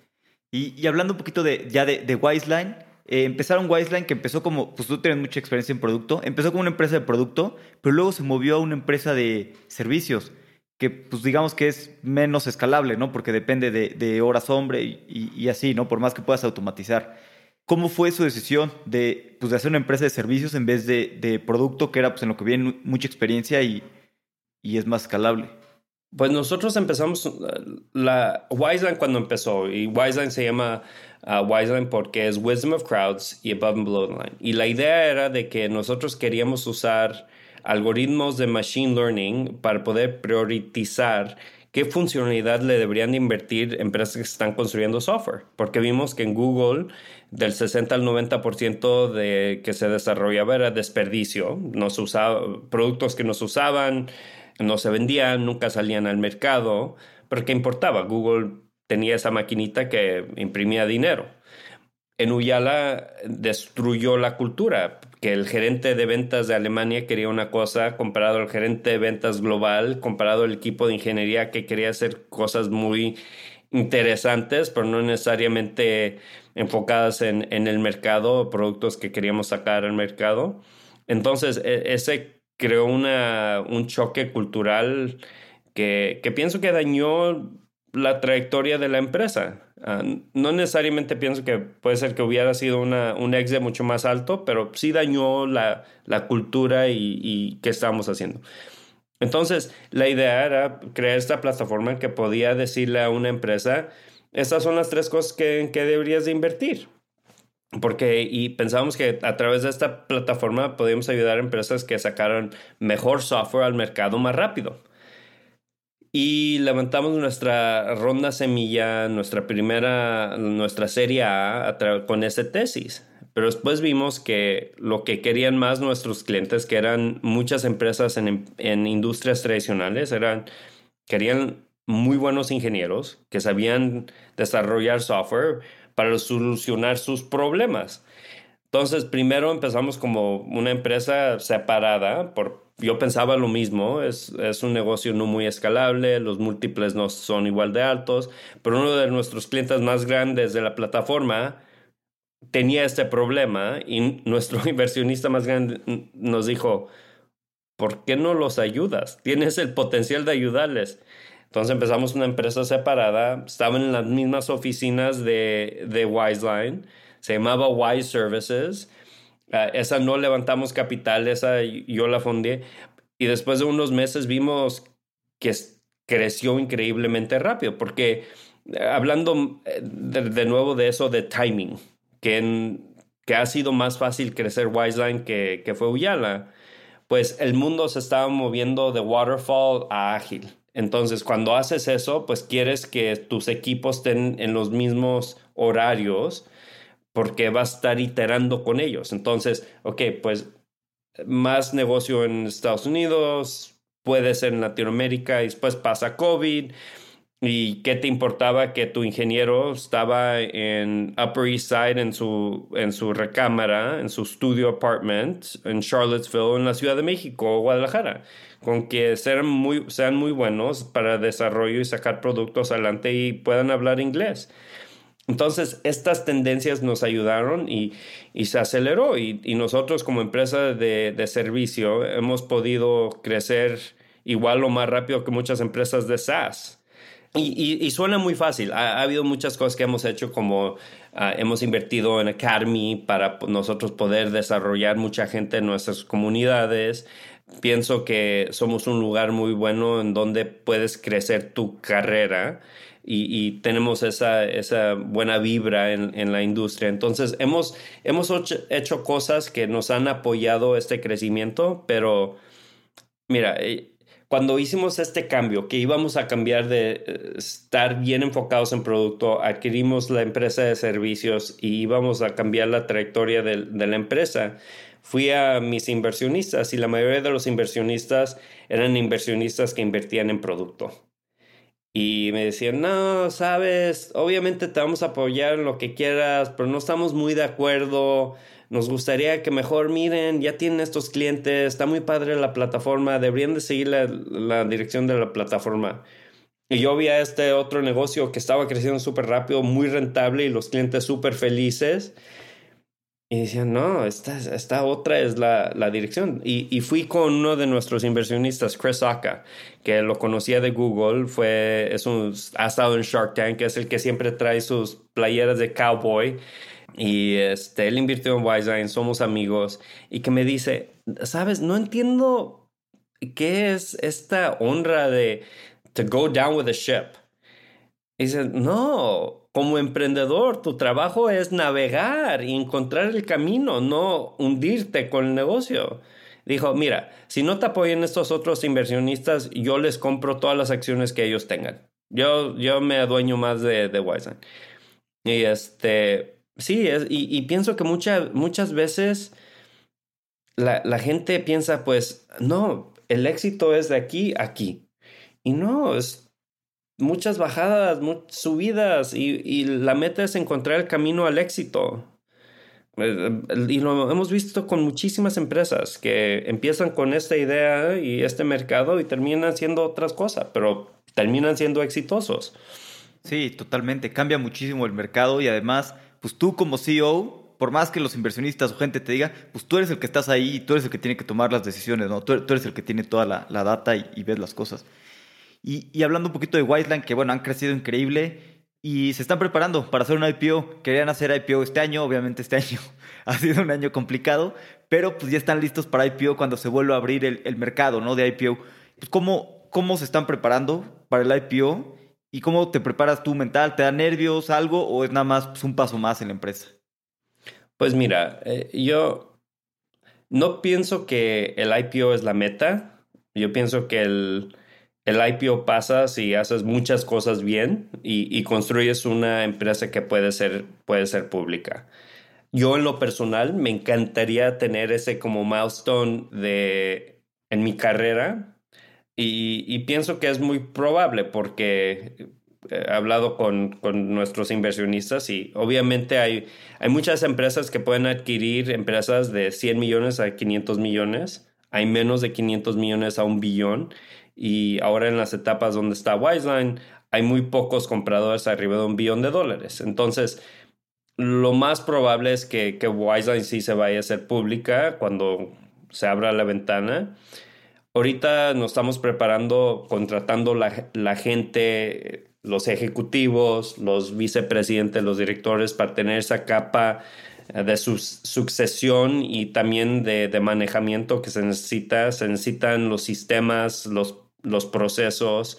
Y, hablando un poquito de, ya de, de Wiseline, eh, empezaron Wiseline, que empezó como, pues tú tienes mucha experiencia en producto, empezó como una empresa de producto, pero luego se movió a una empresa de servicios, que pues digamos que es menos escalable, ¿no? Porque depende de, horas hombre y, así, ¿no? Por más que puedas automatizar. ¿Cómo fue su decisión de, pues, de hacer una empresa de servicios en vez de, de producto, que era pues en lo que viene mucha experiencia y, y es más escalable? Pues nosotros empezamos, uh, la Wiseline cuando empezó, y Wiseline se llama uh, Wiseline porque es Wisdom of Crowds y Above and Below Line. Y la idea era de que nosotros queríamos usar algoritmos de Machine Learning para poder priorizar qué funcionalidad le deberían invertir empresas que están construyendo software. Porque vimos que en Google del 60 al 90% de que se desarrollaba era desperdicio. Nos usaba, productos que nos usaban no se vendían, nunca salían al mercado, pero ¿qué importaba? Google tenía esa maquinita que imprimía dinero. En Uyala destruyó la cultura, que el gerente de ventas de Alemania quería una cosa comparado al gerente de ventas global, comparado al equipo de ingeniería que quería hacer cosas muy interesantes, pero no necesariamente enfocadas en, en el mercado, productos que queríamos sacar al mercado. Entonces, e, ese creó una, un choque cultural que, que, pienso que dañó la trayectoria de la empresa. Ah, no necesariamente pienso que puede ser que hubiera sido una, un exit mucho más alto, pero sí dañó la, la cultura y, y qué estábamos haciendo. Entonces, la idea era crear esta plataforma que podía decirle a una empresa, estas son las tres cosas que, que deberías de invertir. Porque, y pensábamos que a través de esta plataforma podíamos ayudar a empresas que sacaran mejor software al mercado más rápido. Y levantamos nuestra ronda semilla, nuestra primera, nuestra serie A, con esa tesis. Pero después vimos que lo que querían más nuestros clientes, que eran muchas empresas en, en industrias tradicionales, eran, querían muy buenos ingenieros que sabían desarrollar software, para solucionar sus problemas. Entonces, primero empezamos como una empresa separada, por, yo pensaba lo mismo, es, es, un negocio no muy escalable, los múltiples no son igual de altos, pero uno de nuestros clientes más grandes de la plataforma tenía este problema y nuestro inversionista más grande nos dijo, ¿por qué no los ayudas? Tienes el potencial de ayudarles. Entonces empezamos una empresa separada, estaban en las mismas oficinas de, de Wiseline, se llamaba Wise Services. Ah, esa no levantamos capital, esa yo la fundé. Y después de unos meses vimos que creció increíblemente rápido, porque eh, hablando eh, de, nuevo de eso de timing, que, que ha sido más fácil crecer Wiseline que, que fue Uyala, pues el mundo se estaba moviendo de waterfall a ágil. Entonces, cuando haces eso, pues quieres que tus equipos estén en los mismos horarios porque vas a estar iterando con ellos. Entonces, ok, pues más negocio en Estados Unidos, puede ser en Latinoamérica y después pasa COVID ¿Y qué te importaba que tu ingeniero estaba en Upper East Side en su, en su recámara, en su studio apartment en Charlottesville, en la Ciudad de México o Guadalajara? Con que sean muy, sean muy buenos para desarrollo y sacar productos adelante y puedan hablar inglés. Entonces, estas tendencias nos ayudaron y, y se aceleró y, y, nosotros como empresa de, de servicio hemos podido crecer igual o más rápido que muchas empresas de SaaS. Y, y, suena muy fácil. Ha, habido muchas cosas que hemos hecho, como ah, hemos invertido en Academy para nosotros poder desarrollar mucha gente en nuestras comunidades. Pienso que somos un lugar muy bueno en donde puedes crecer tu carrera y, y tenemos esa, esa, buena vibra en, en, la industria. Entonces, hemos, hemos hecho cosas que nos han apoyado este crecimiento, pero mira, eh, cuando hicimos este cambio, que íbamos a cambiar de eh, estar bien enfocados en producto, adquirimos la empresa de servicios y íbamos a cambiar la trayectoria de, la empresa, fui a mis inversionistas y la mayoría de los inversionistas eran inversionistas que invertían en producto. Y me decían, no, sabes, obviamente te vamos a apoyar en lo que quieras, pero no estamos muy de acuerdo nos gustaría que mejor miren, ya tienen estos clientes, está muy padre la plataforma, deberían de seguir la, dirección de la plataforma. Y yo vi a este otro negocio que estaba creciendo súper rápido, muy rentable y los clientes súper felices. Y decían, no, esta, esta otra es la, la dirección. Y, y, fui con uno de nuestros inversionistas, Chris Aka, que lo conocía de Google, fue, es un, ha estado en Shark Tank, es el que siempre trae sus playeras de cowboy. Y este, él invirtió en Wiseline, somos amigos. Y que me dice, sabes, no entiendo qué es esta honra de to go down with the ship. Y dice, no, como emprendedor, tu trabajo es navegar y encontrar el camino, no hundirte con el negocio. Dijo, mira, si no te apoyan estos otros inversionistas, yo les compro todas las acciones que ellos tengan. Yo, yo me adueño más de, de Wiseline. Y este, sí, es, y, pienso que muchas veces la, la gente piensa, pues, no, el éxito es de aquí a aquí. Y no, es muchas bajadas, muchas subidas y, y, la meta es encontrar el camino al éxito. Eh, y lo hemos visto con muchísimas empresas que empiezan con esta idea y este mercado y terminan siendo otras cosas, pero terminan siendo exitosos. Sí, totalmente. Cambia muchísimo el mercado y además, pues tú como CEO, por más que los inversionistas o gente te diga, pues tú eres el que estás ahí y tú eres el que tiene que tomar las decisiones, ¿no? Tú, eres el que tiene toda la, la data y, y ves las cosas. Y, hablando un poquito de Wiseline, que bueno, han crecido increíble y se están preparando para hacer un IPO. Querían hacer IPO este año, obviamente este año ha sido un año complicado, pero pues ya están listos para IPO cuando se vuelva a abrir el, mercado ¿no? de IPO. Pues, ¿cómo, ¿Cómo se están preparando para el IPO? ¿Y cómo te preparas tú mental? ¿Te da nervios algo o es nada más pues, un paso más en la empresa? Pues mira, eh, yo no pienso que el IPO es la meta. Yo pienso que el, el IPO pasa si haces muchas cosas bien y, construyes una empresa que puede ser, puede ser pública. Yo en lo personal me encantaría tener ese como milestone de, en mi carrera y, pienso que es muy probable porque he hablado con, con, nuestros inversionistas y obviamente hay, hay muchas empresas que pueden adquirir empresas de 100 millones a 500 millones. Hay menos de 500 millones a un billón y ahora en las etapas donde está Wiseline hay muy pocos compradores arriba de un billón de dólares. Entonces, lo más probable es que, que Wiseline sí se vaya a hacer pública cuando se abra la ventana. Ahorita nos estamos preparando, contratando la, la gente, los ejecutivos, los vicepresidentes, los directores para tener esa capa de su sucesión y también de, de, manejamiento que se necesita. Se necesitan los sistemas, los los procesos.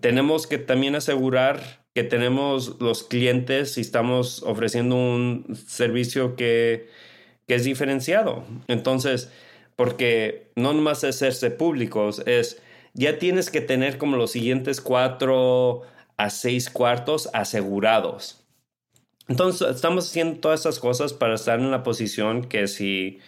Tenemos que también asegurar que tenemos los clientes y estamos ofreciendo un servicio que, es diferenciado. Entonces, porque no nomás es hacerse públicos, es ya tienes que tener como los siguientes cuatro a seis cuartos asegurados. Entonces, estamos haciendo todas esas cosas para estar en la posición que si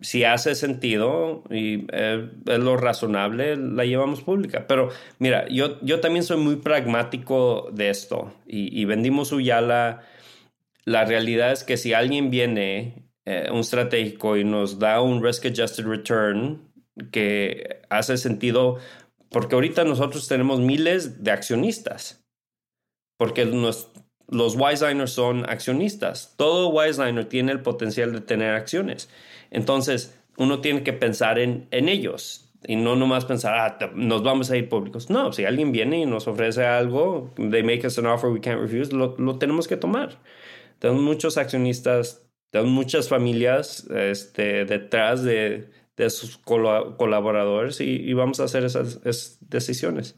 si hace sentido y eh, es lo razonable, la llevamos pública. Pero mira, yo, yo también soy muy pragmático de esto y, vendimos Uyala. La realidad es que si alguien viene, eh, un estratégico, y nos da un risk adjusted return que hace sentido, porque ahorita nosotros tenemos miles de accionistas, porque los, los Wiseliner son accionistas. Todo Wiseliner tiene el potencial de tener acciones. Entonces, uno tiene que pensar en, en ellos y no nomás pensar, ah, nos vamos a ir públicos. No, si alguien viene y nos ofrece algo, they make us an offer we can't refuse, lo, lo tenemos que tomar. Tenemos muchos accionistas, tenemos muchas familias este, detrás de, de sus colaboradores y, y, vamos a hacer esas, esas decisiones.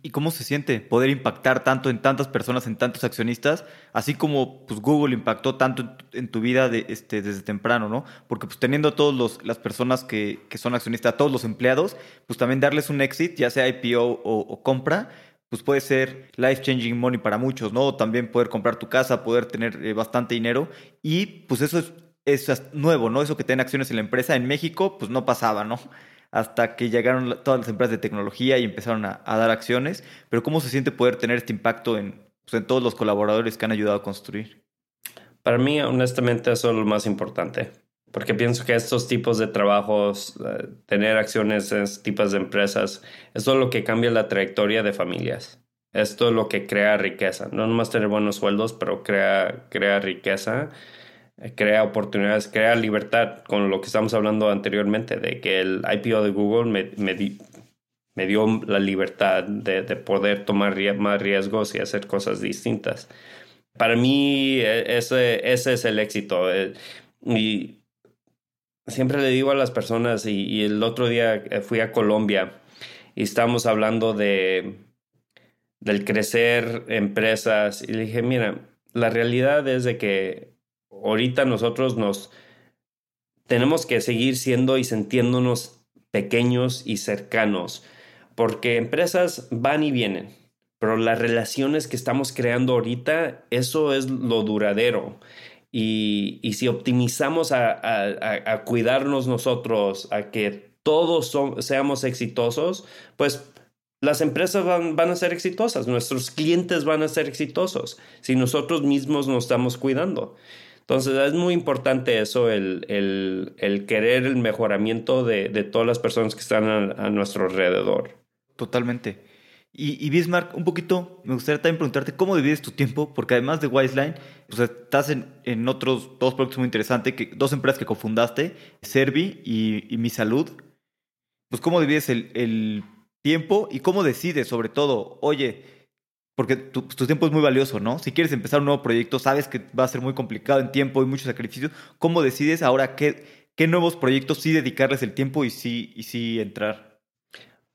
¿Y cómo se siente poder impactar tanto en tantas personas, en tantos accionistas, así como pues, Google impactó tanto en tu vida de, este, desde temprano, ¿no? Porque pues teniendo todas las personas que, que, son accionistas, todos los empleados, pues también darles un exit, ya sea IPO o, compra, pues puede ser life changing money para muchos, ¿no? También poder comprar tu casa, poder tener eh, bastante dinero y pues eso es, eso es nuevo, ¿no? Eso que tienen acciones en la empresa en México, pues no pasaba, ¿no? hasta que llegaron todas las empresas de tecnología y empezaron a, dar acciones, pero ¿cómo se siente poder tener este impacto en, pues, en todos los colaboradores que han ayudado a construir? Para mí, honestamente, eso es lo más importante, porque pienso que estos tipos de trabajos, eh, tener acciones en estos tipos de empresas, eso es lo que cambia la trayectoria de familias. esto es lo que crea riqueza. No nomás tener buenos sueldos, pero crea, crea riqueza, crea oportunidades, crea libertad, con lo que estamos hablando anteriormente, de que el IPO de Google me, me, dio la libertad de, poder tomar más riesgos y hacer cosas distintas. Para mí, e, ese, ese es el éxito. Eh, y siempre le digo a las personas, y, el otro día eh, fui a Colombia y estábamos hablando de del crecer empresas y le dije, mira, la realidad es de que ahorita nosotros nos tenemos que seguir siendo y sintiéndonos pequeños y cercanos, porque empresas van y vienen, pero las relaciones que estamos creando ahorita, eso es lo duradero. Y, si optimizamos a, cuidarnos nosotros, a que todos seamos exitosos, pues las empresas van, a ser exitosas, nuestros clientes van a ser exitosos si nosotros mismos nos estamos cuidando. Entonces es muy importante eso, el, querer el mejoramiento de, todas las personas que están a, nuestro alrededor. Totalmente. Y, Bismarck, un poquito, me gustaría también preguntarte cómo divides tu tiempo, porque además de Wiseline, pues estás en, otros dos proyectos muy interesantes, que, dos empresas que cofundaste, Servi y, Mi Salud. Pues cómo divides el tiempo y cómo decides, sobre todo, oye, porque tu, tiempo es muy valioso, ¿no? Si quieres empezar un nuevo proyecto, sabes que va a ser muy complicado en tiempo y muchos sacrificios. ¿Cómo decides ahora qué, qué nuevos proyectos sí dedicarles el tiempo y sí, y sí entrar?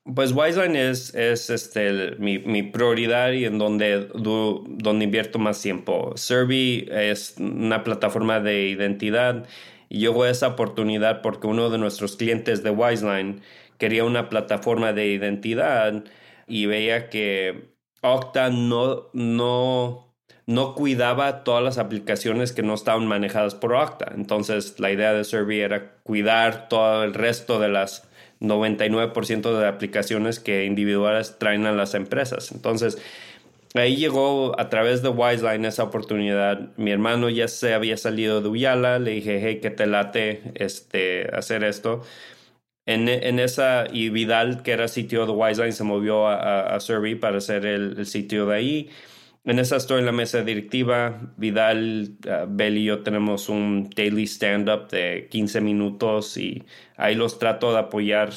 Pues Wiseline es, es este, mi, mi, prioridad y en donde, donde invierto más tiempo. Servi es una plataforma de identidad y llegó esa oportunidad porque uno de nuestros clientes de Wiseline quería una plataforma de identidad y veía que Okta no, no, no cuidaba todas las aplicaciones que no estaban manejadas por Okta. Entonces la idea de Survey era cuidar todo el resto de las 99% de aplicaciones que individuales traen a las empresas. Entonces, ahí llegó a través de Wiseline esa oportunidad. Mi hermano ya se había salido de Uyala, le dije, hey, que te late este, hacer esto. En, esa, y Vidal, que era sitio de Wiseline, se movió a, a, Survey para ser el, sitio de ahí. En esa estoy en la mesa directiva. Vidal, uh, y yo tenemos un daily stand-up de 15 minutos y ahí los trato de apoyar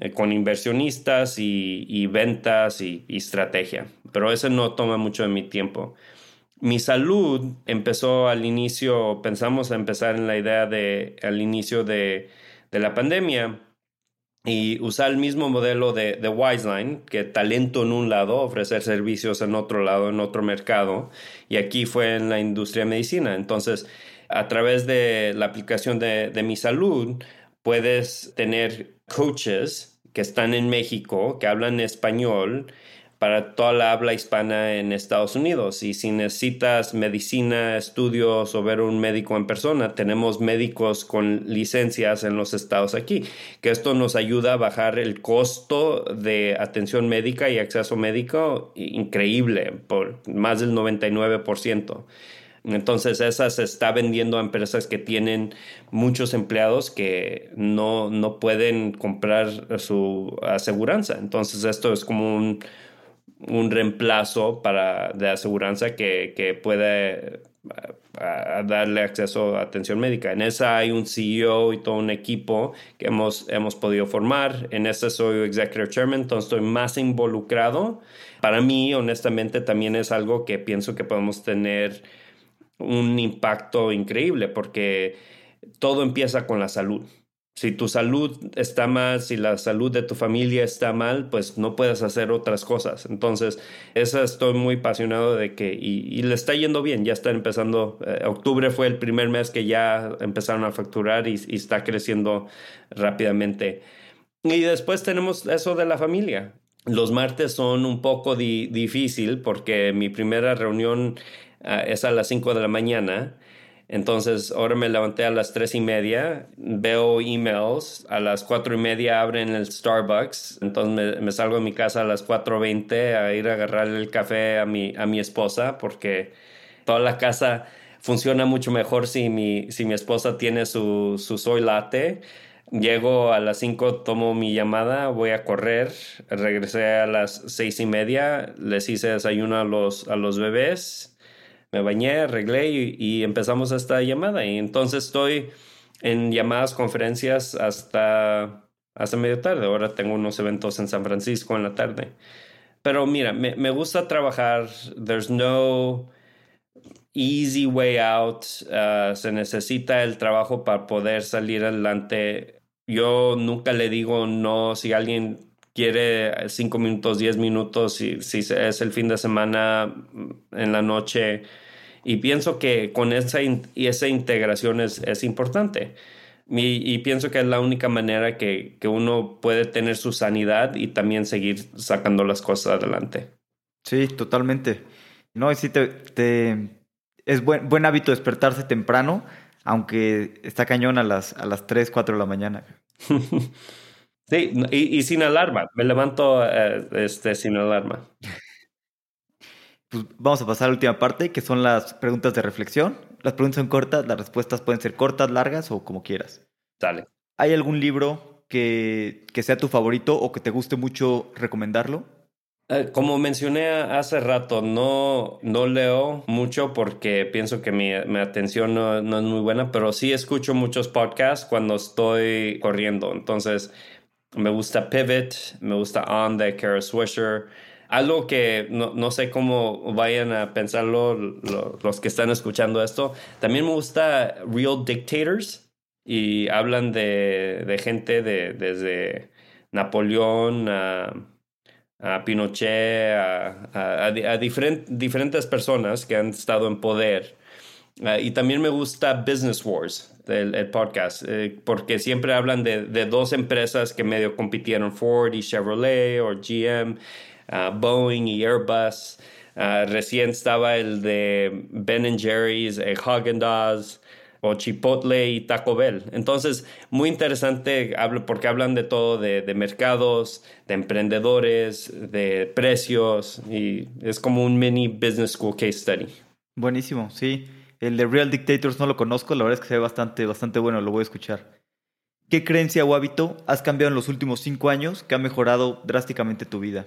eh, con inversionistas y, ventas y, y, estrategia. Pero ese no toma mucho de mi tiempo. Mi salud empezó al inicio, pensamos a empezar en la idea de, al inicio de de la pandemia y usar el mismo modelo de, Wiseline, que talento en un lado, ofrecer servicios en otro lado, en otro mercado, y aquí fue en la industria de medicina. Entonces, a través de la aplicación de, de mi salud, puedes tener coaches que están en México, que hablan español, para toda la habla hispana en Estados Unidos. Y si necesitas medicina, estudios o ver un médico en persona, tenemos médicos con licencias en los estados aquí, que esto nos ayuda a bajar el costo de atención médica y acceso médico increíble, por más del 99%. Entonces, esa se está vendiendo a empresas que tienen muchos empleados que no, no pueden comprar su aseguranza. Entonces, esto es como un, un reemplazo para, de aseguranza que, que puede darle acceso a atención médica. En esa hay un CEO y todo un equipo que hemos, hemos podido formar. En esa soy executive chairman, entonces estoy más involucrado. Para mí, honestamente, también es algo que pienso que podemos tener un impacto increíble porque todo empieza con la salud si tu salud está mal, si la salud de tu familia está mal, pues no puedes hacer otras cosas. Entonces, esa estoy muy apasionado de que, y, le está yendo bien, ya está empezando, eh, octubre fue el primer mes que ya empezaron a facturar y, está creciendo rápidamente. Y después tenemos eso de la familia. Los martes son un poco difícil porque mi primera reunión ah, es a las 5 de la mañana entonces, ahora me levanté a las tres y media, veo emails, a las cuatro y media abren el Starbucks, entonces me, salgo de mi casa a las cuatro veinte a ir a agarrar el café a mi, a mi esposa, porque toda la casa funciona mucho mejor si mi, si mi esposa tiene su, su soy latte. Llego a las 5, tomo mi llamada, voy a correr, regresé a las seis y media, les hice desayuno a los, a los bebés, me bañé, arreglé y, empezamos esta llamada. Y entonces estoy en llamadas, conferencias hasta, hasta medio tarde. Ahora tengo unos eventos en San Francisco en la tarde. Pero mira, me, me gusta trabajar, there's no easy way out, uh, se necesita el trabajo para poder salir adelante. Yo nunca le digo no si alguien quiere cinco minutos, diez minutos, si, si es el fin de semana mm, en la noche. Y pienso que con esa, esa integración es, es importante. Y, y, pienso que es la única manera que, que, uno puede tener su sanidad y también seguir sacando las cosas adelante. Sí, totalmente. No, y sí te, te, es buen, buen hábito despertarse temprano, aunque está cañón a las, a las 3, 4 de la mañana. sí, y, sin alarma. Me levanto eh, este, sin alarma. Pues vamos a pasar a la última parte, que son las preguntas de reflexión. Las preguntas son cortas, las respuestas pueden ser cortas, largas o como quieras. Dale. ¿Hay algún libro que, que sea tu favorito o que te guste mucho recomendarlo? Eh, como mencioné hace rato, no, no leo mucho porque pienso que mi, mi atención no, no, es muy buena, pero sí escucho muchos podcasts cuando estoy corriendo. Entonces, me gusta Pivot, me gusta On de Kara Swisher. Algo que no, no, sé cómo vayan a pensarlo los que están escuchando esto. También me gusta Real Dictators y hablan de, de gente de, desde Napoleón a a Pinochet, a, a, diferentes personas que han estado en poder. Ah, y también me gusta Business Wars, el, podcast, eh, porque siempre hablan de, de, dos empresas que medio compitieron, Ford y Chevrolet, o GM, ah, Boeing y Airbus. Ah, recién estaba el de Ben Jerry's, el Haagen Dazs, o Chipotle y Taco Bell. Entonces, muy interesante porque hablan de todo, de, mercados, de emprendedores, de precios y es como un mini business school case study. Buenísimo, sí. El de Real Dictators no lo conozco, la verdad es que se ve bastante, bastante bueno, lo voy a escuchar. ¿Qué creencia o hábito has cambiado en los últimos cinco años que ha mejorado drásticamente tu vida?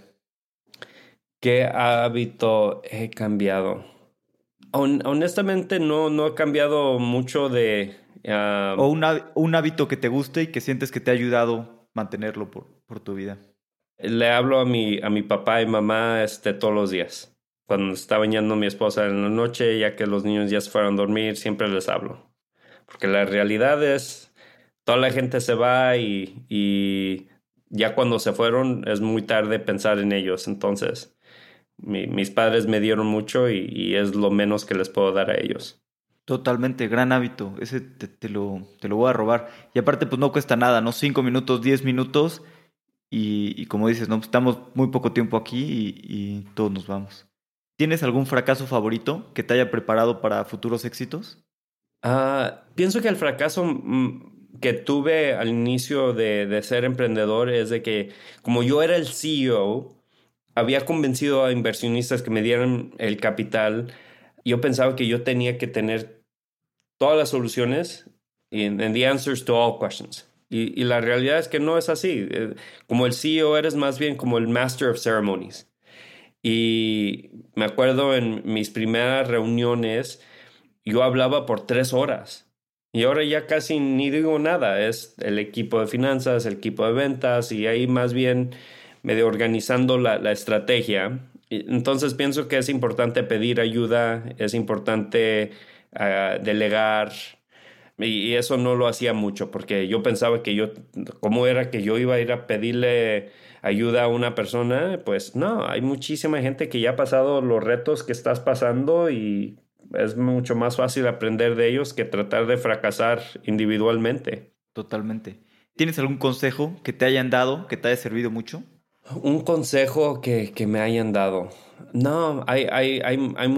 ¿Qué hábito he cambiado? honestamente no, no ha cambiado mucho de... Ah, o un, hábito que te guste y que sientes que te ha ayudado a mantenerlo por, por tu vida. Le hablo a mi, a mi papá y mamá este, todos los días. Cuando está bañando mi esposa en la noche, ya que los niños ya se fueron a dormir, siempre les hablo. Porque la realidad es, toda la gente se va y, y ya cuando se fueron es muy tarde pensar en ellos. Entonces, mis padres me dieron mucho y, es lo menos que les puedo dar a ellos. Totalmente, gran hábito. Ese te, lo, te lo voy a robar. Y aparte, pues no cuesta nada, ¿no? Cinco minutos, diez minutos. Y, como dices, ¿no? Estamos muy poco tiempo aquí y, todos nos vamos. ¿Tienes algún fracaso favorito que te haya preparado para futuros éxitos? Ah, pienso que el fracaso mm, que tuve al inicio de, de ser emprendedor es de que como yo era el CEO, había convencido a inversionistas que me dieran el capital. Yo pensaba que yo tenía que tener todas las soluciones y the answers to all questions. Y, la realidad es que no es así. Eh, como el CEO eres más bien como el master of ceremonies. Y me acuerdo en mis primeras reuniones, yo hablaba por tres horas. Y ahora ya casi ni digo nada. Es el equipo de finanzas, el equipo de ventas y ahí más bien medio organizando la, la estrategia. Entonces pienso que es importante pedir ayuda, es importante ah, delegar, y, eso no lo hacía mucho, porque yo pensaba que yo, ¿cómo era que yo iba a ir a pedirle ayuda a una persona? Pues no, hay muchísima gente que ya ha pasado los retos que estás pasando y es mucho más fácil aprender de ellos que tratar de fracasar individualmente. Totalmente. ¿Tienes algún consejo que te hayan dado, que te haya servido mucho? Un consejo que, que me hayan dado. No, hay, hay, hay, hay,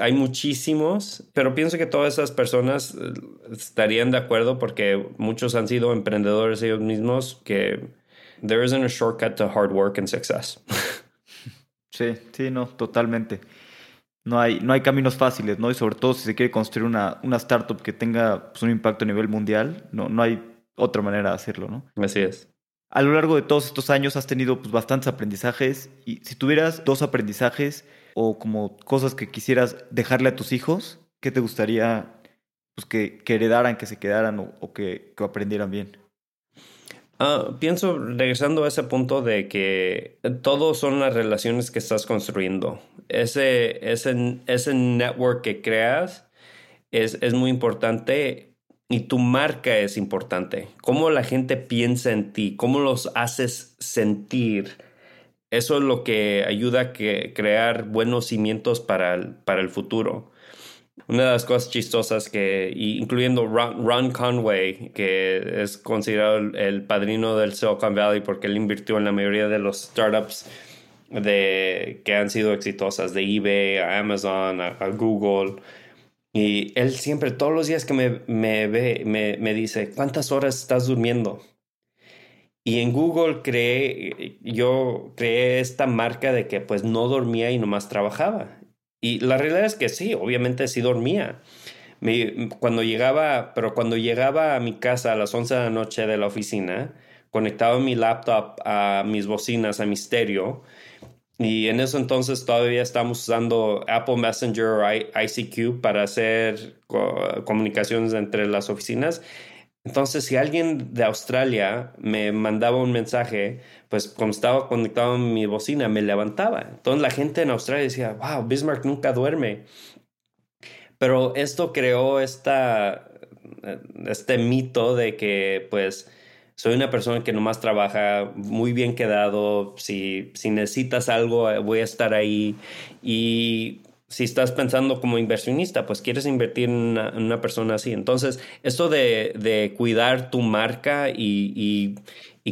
hay muchísimos, pero pienso que todas esas personas eh, estarían de acuerdo porque muchos han sido emprendedores ellos mismos que there isn't a shortcut to hard work and success. Sí, sí, no, totalmente. No hay, no hay caminos fáciles, ¿no? Y sobre todo si se quiere construir una, una startup que tenga pues, un impacto a nivel mundial, no, no hay otra manera de hacerlo, ¿no? Así es. A lo largo de todos estos años has tenido pues, bastantes aprendizajes y si tuvieras dos aprendizajes o como cosas que quisieras dejarle a tus hijos, ¿qué te gustaría pues, que, heredaran, que se quedaran o, que, aprendieran bien? Ah, pienso, regresando a ese punto de que todo son las relaciones que estás construyendo. Ese, ese, ese network que creas es, es muy importante y tu marca es importante. Cómo la gente piensa en ti, cómo los haces sentir. Eso es lo que ayuda a crear buenos cimientos para para el futuro. Una de las cosas chistosas que, incluyendo Ron, Conway, que es considerado el, padrino del Silicon Valley porque él invirtió en la mayoría de los startups de, que han sido exitosas, de eBay, a Amazon, a, Google. Y él siempre, todos los días que me, me ve, me, me dice, ¿cuántas horas estás durmiendo? Y en Google creé, yo creé esta marca de que pues no dormía y nomás trabajaba. Y la realidad es que sí, obviamente sí dormía. cuando llegaba, pero cuando llegaba a mi casa a las 11 de la noche de la oficina, conectaba mi laptop a mis bocinas, a mi estéreo, y en eso entonces todavía estamos usando Apple Messenger o ICQ para hacer comunicaciones entre las oficinas. Entonces, si alguien de Australia me mandaba un mensaje, pues como estaba conectado a mi bocina, me levantaba. Entonces la gente en Australia decía, wow, Bismarck nunca duerme. Pero esto creó esta, este mito de que, pues, soy una persona que nomás trabaja muy bien quedado. Si, si necesitas algo, voy a estar ahí. Y si estás pensando como inversionista, pues quieres invertir en una, persona así. Entonces, esto de, cuidar tu marca y,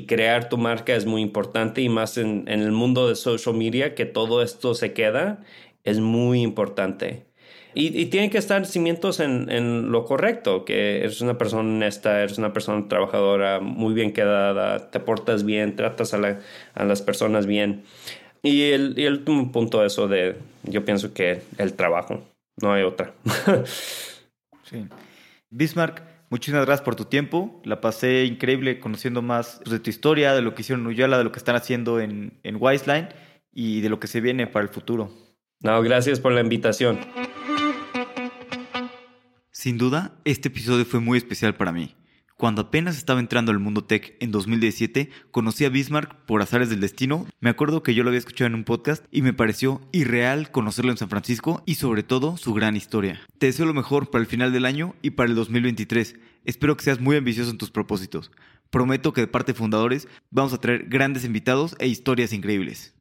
crear tu marca es muy importante y más en, el mundo de social media, que todo esto se queda, es muy importante. Y, y tienen que estar cimientos en, lo correcto, que eres una persona honesta, eres una persona trabajadora, muy bien quedada, te portas bien, tratas a, a las personas bien. Y el, y el último punto, eso de, yo pienso que el trabajo, no hay otra. sí. Bismarck, muchísimas gracias por tu tiempo. La pasé increíble conociendo más de tu historia, de lo que hicieron en Uyala, de lo que están haciendo en, en Wiseline y de lo que se viene para el futuro. No, gracias por la invitación. Sin duda, este episodio fue muy especial para mí. Cuando apenas estaba entrando al mundo tech en 2017, conocí a Bismarck por azares del destino. Me acuerdo que yo lo había escuchado en un podcast y me pareció irreal conocerlo en San Francisco y sobre todo su gran historia. Te deseo lo mejor para el final del año y para el 2023. Espero que seas muy ambicioso en tus propósitos. Prometo que de parte de fundadores vamos a traer grandes invitados e historias increíbles.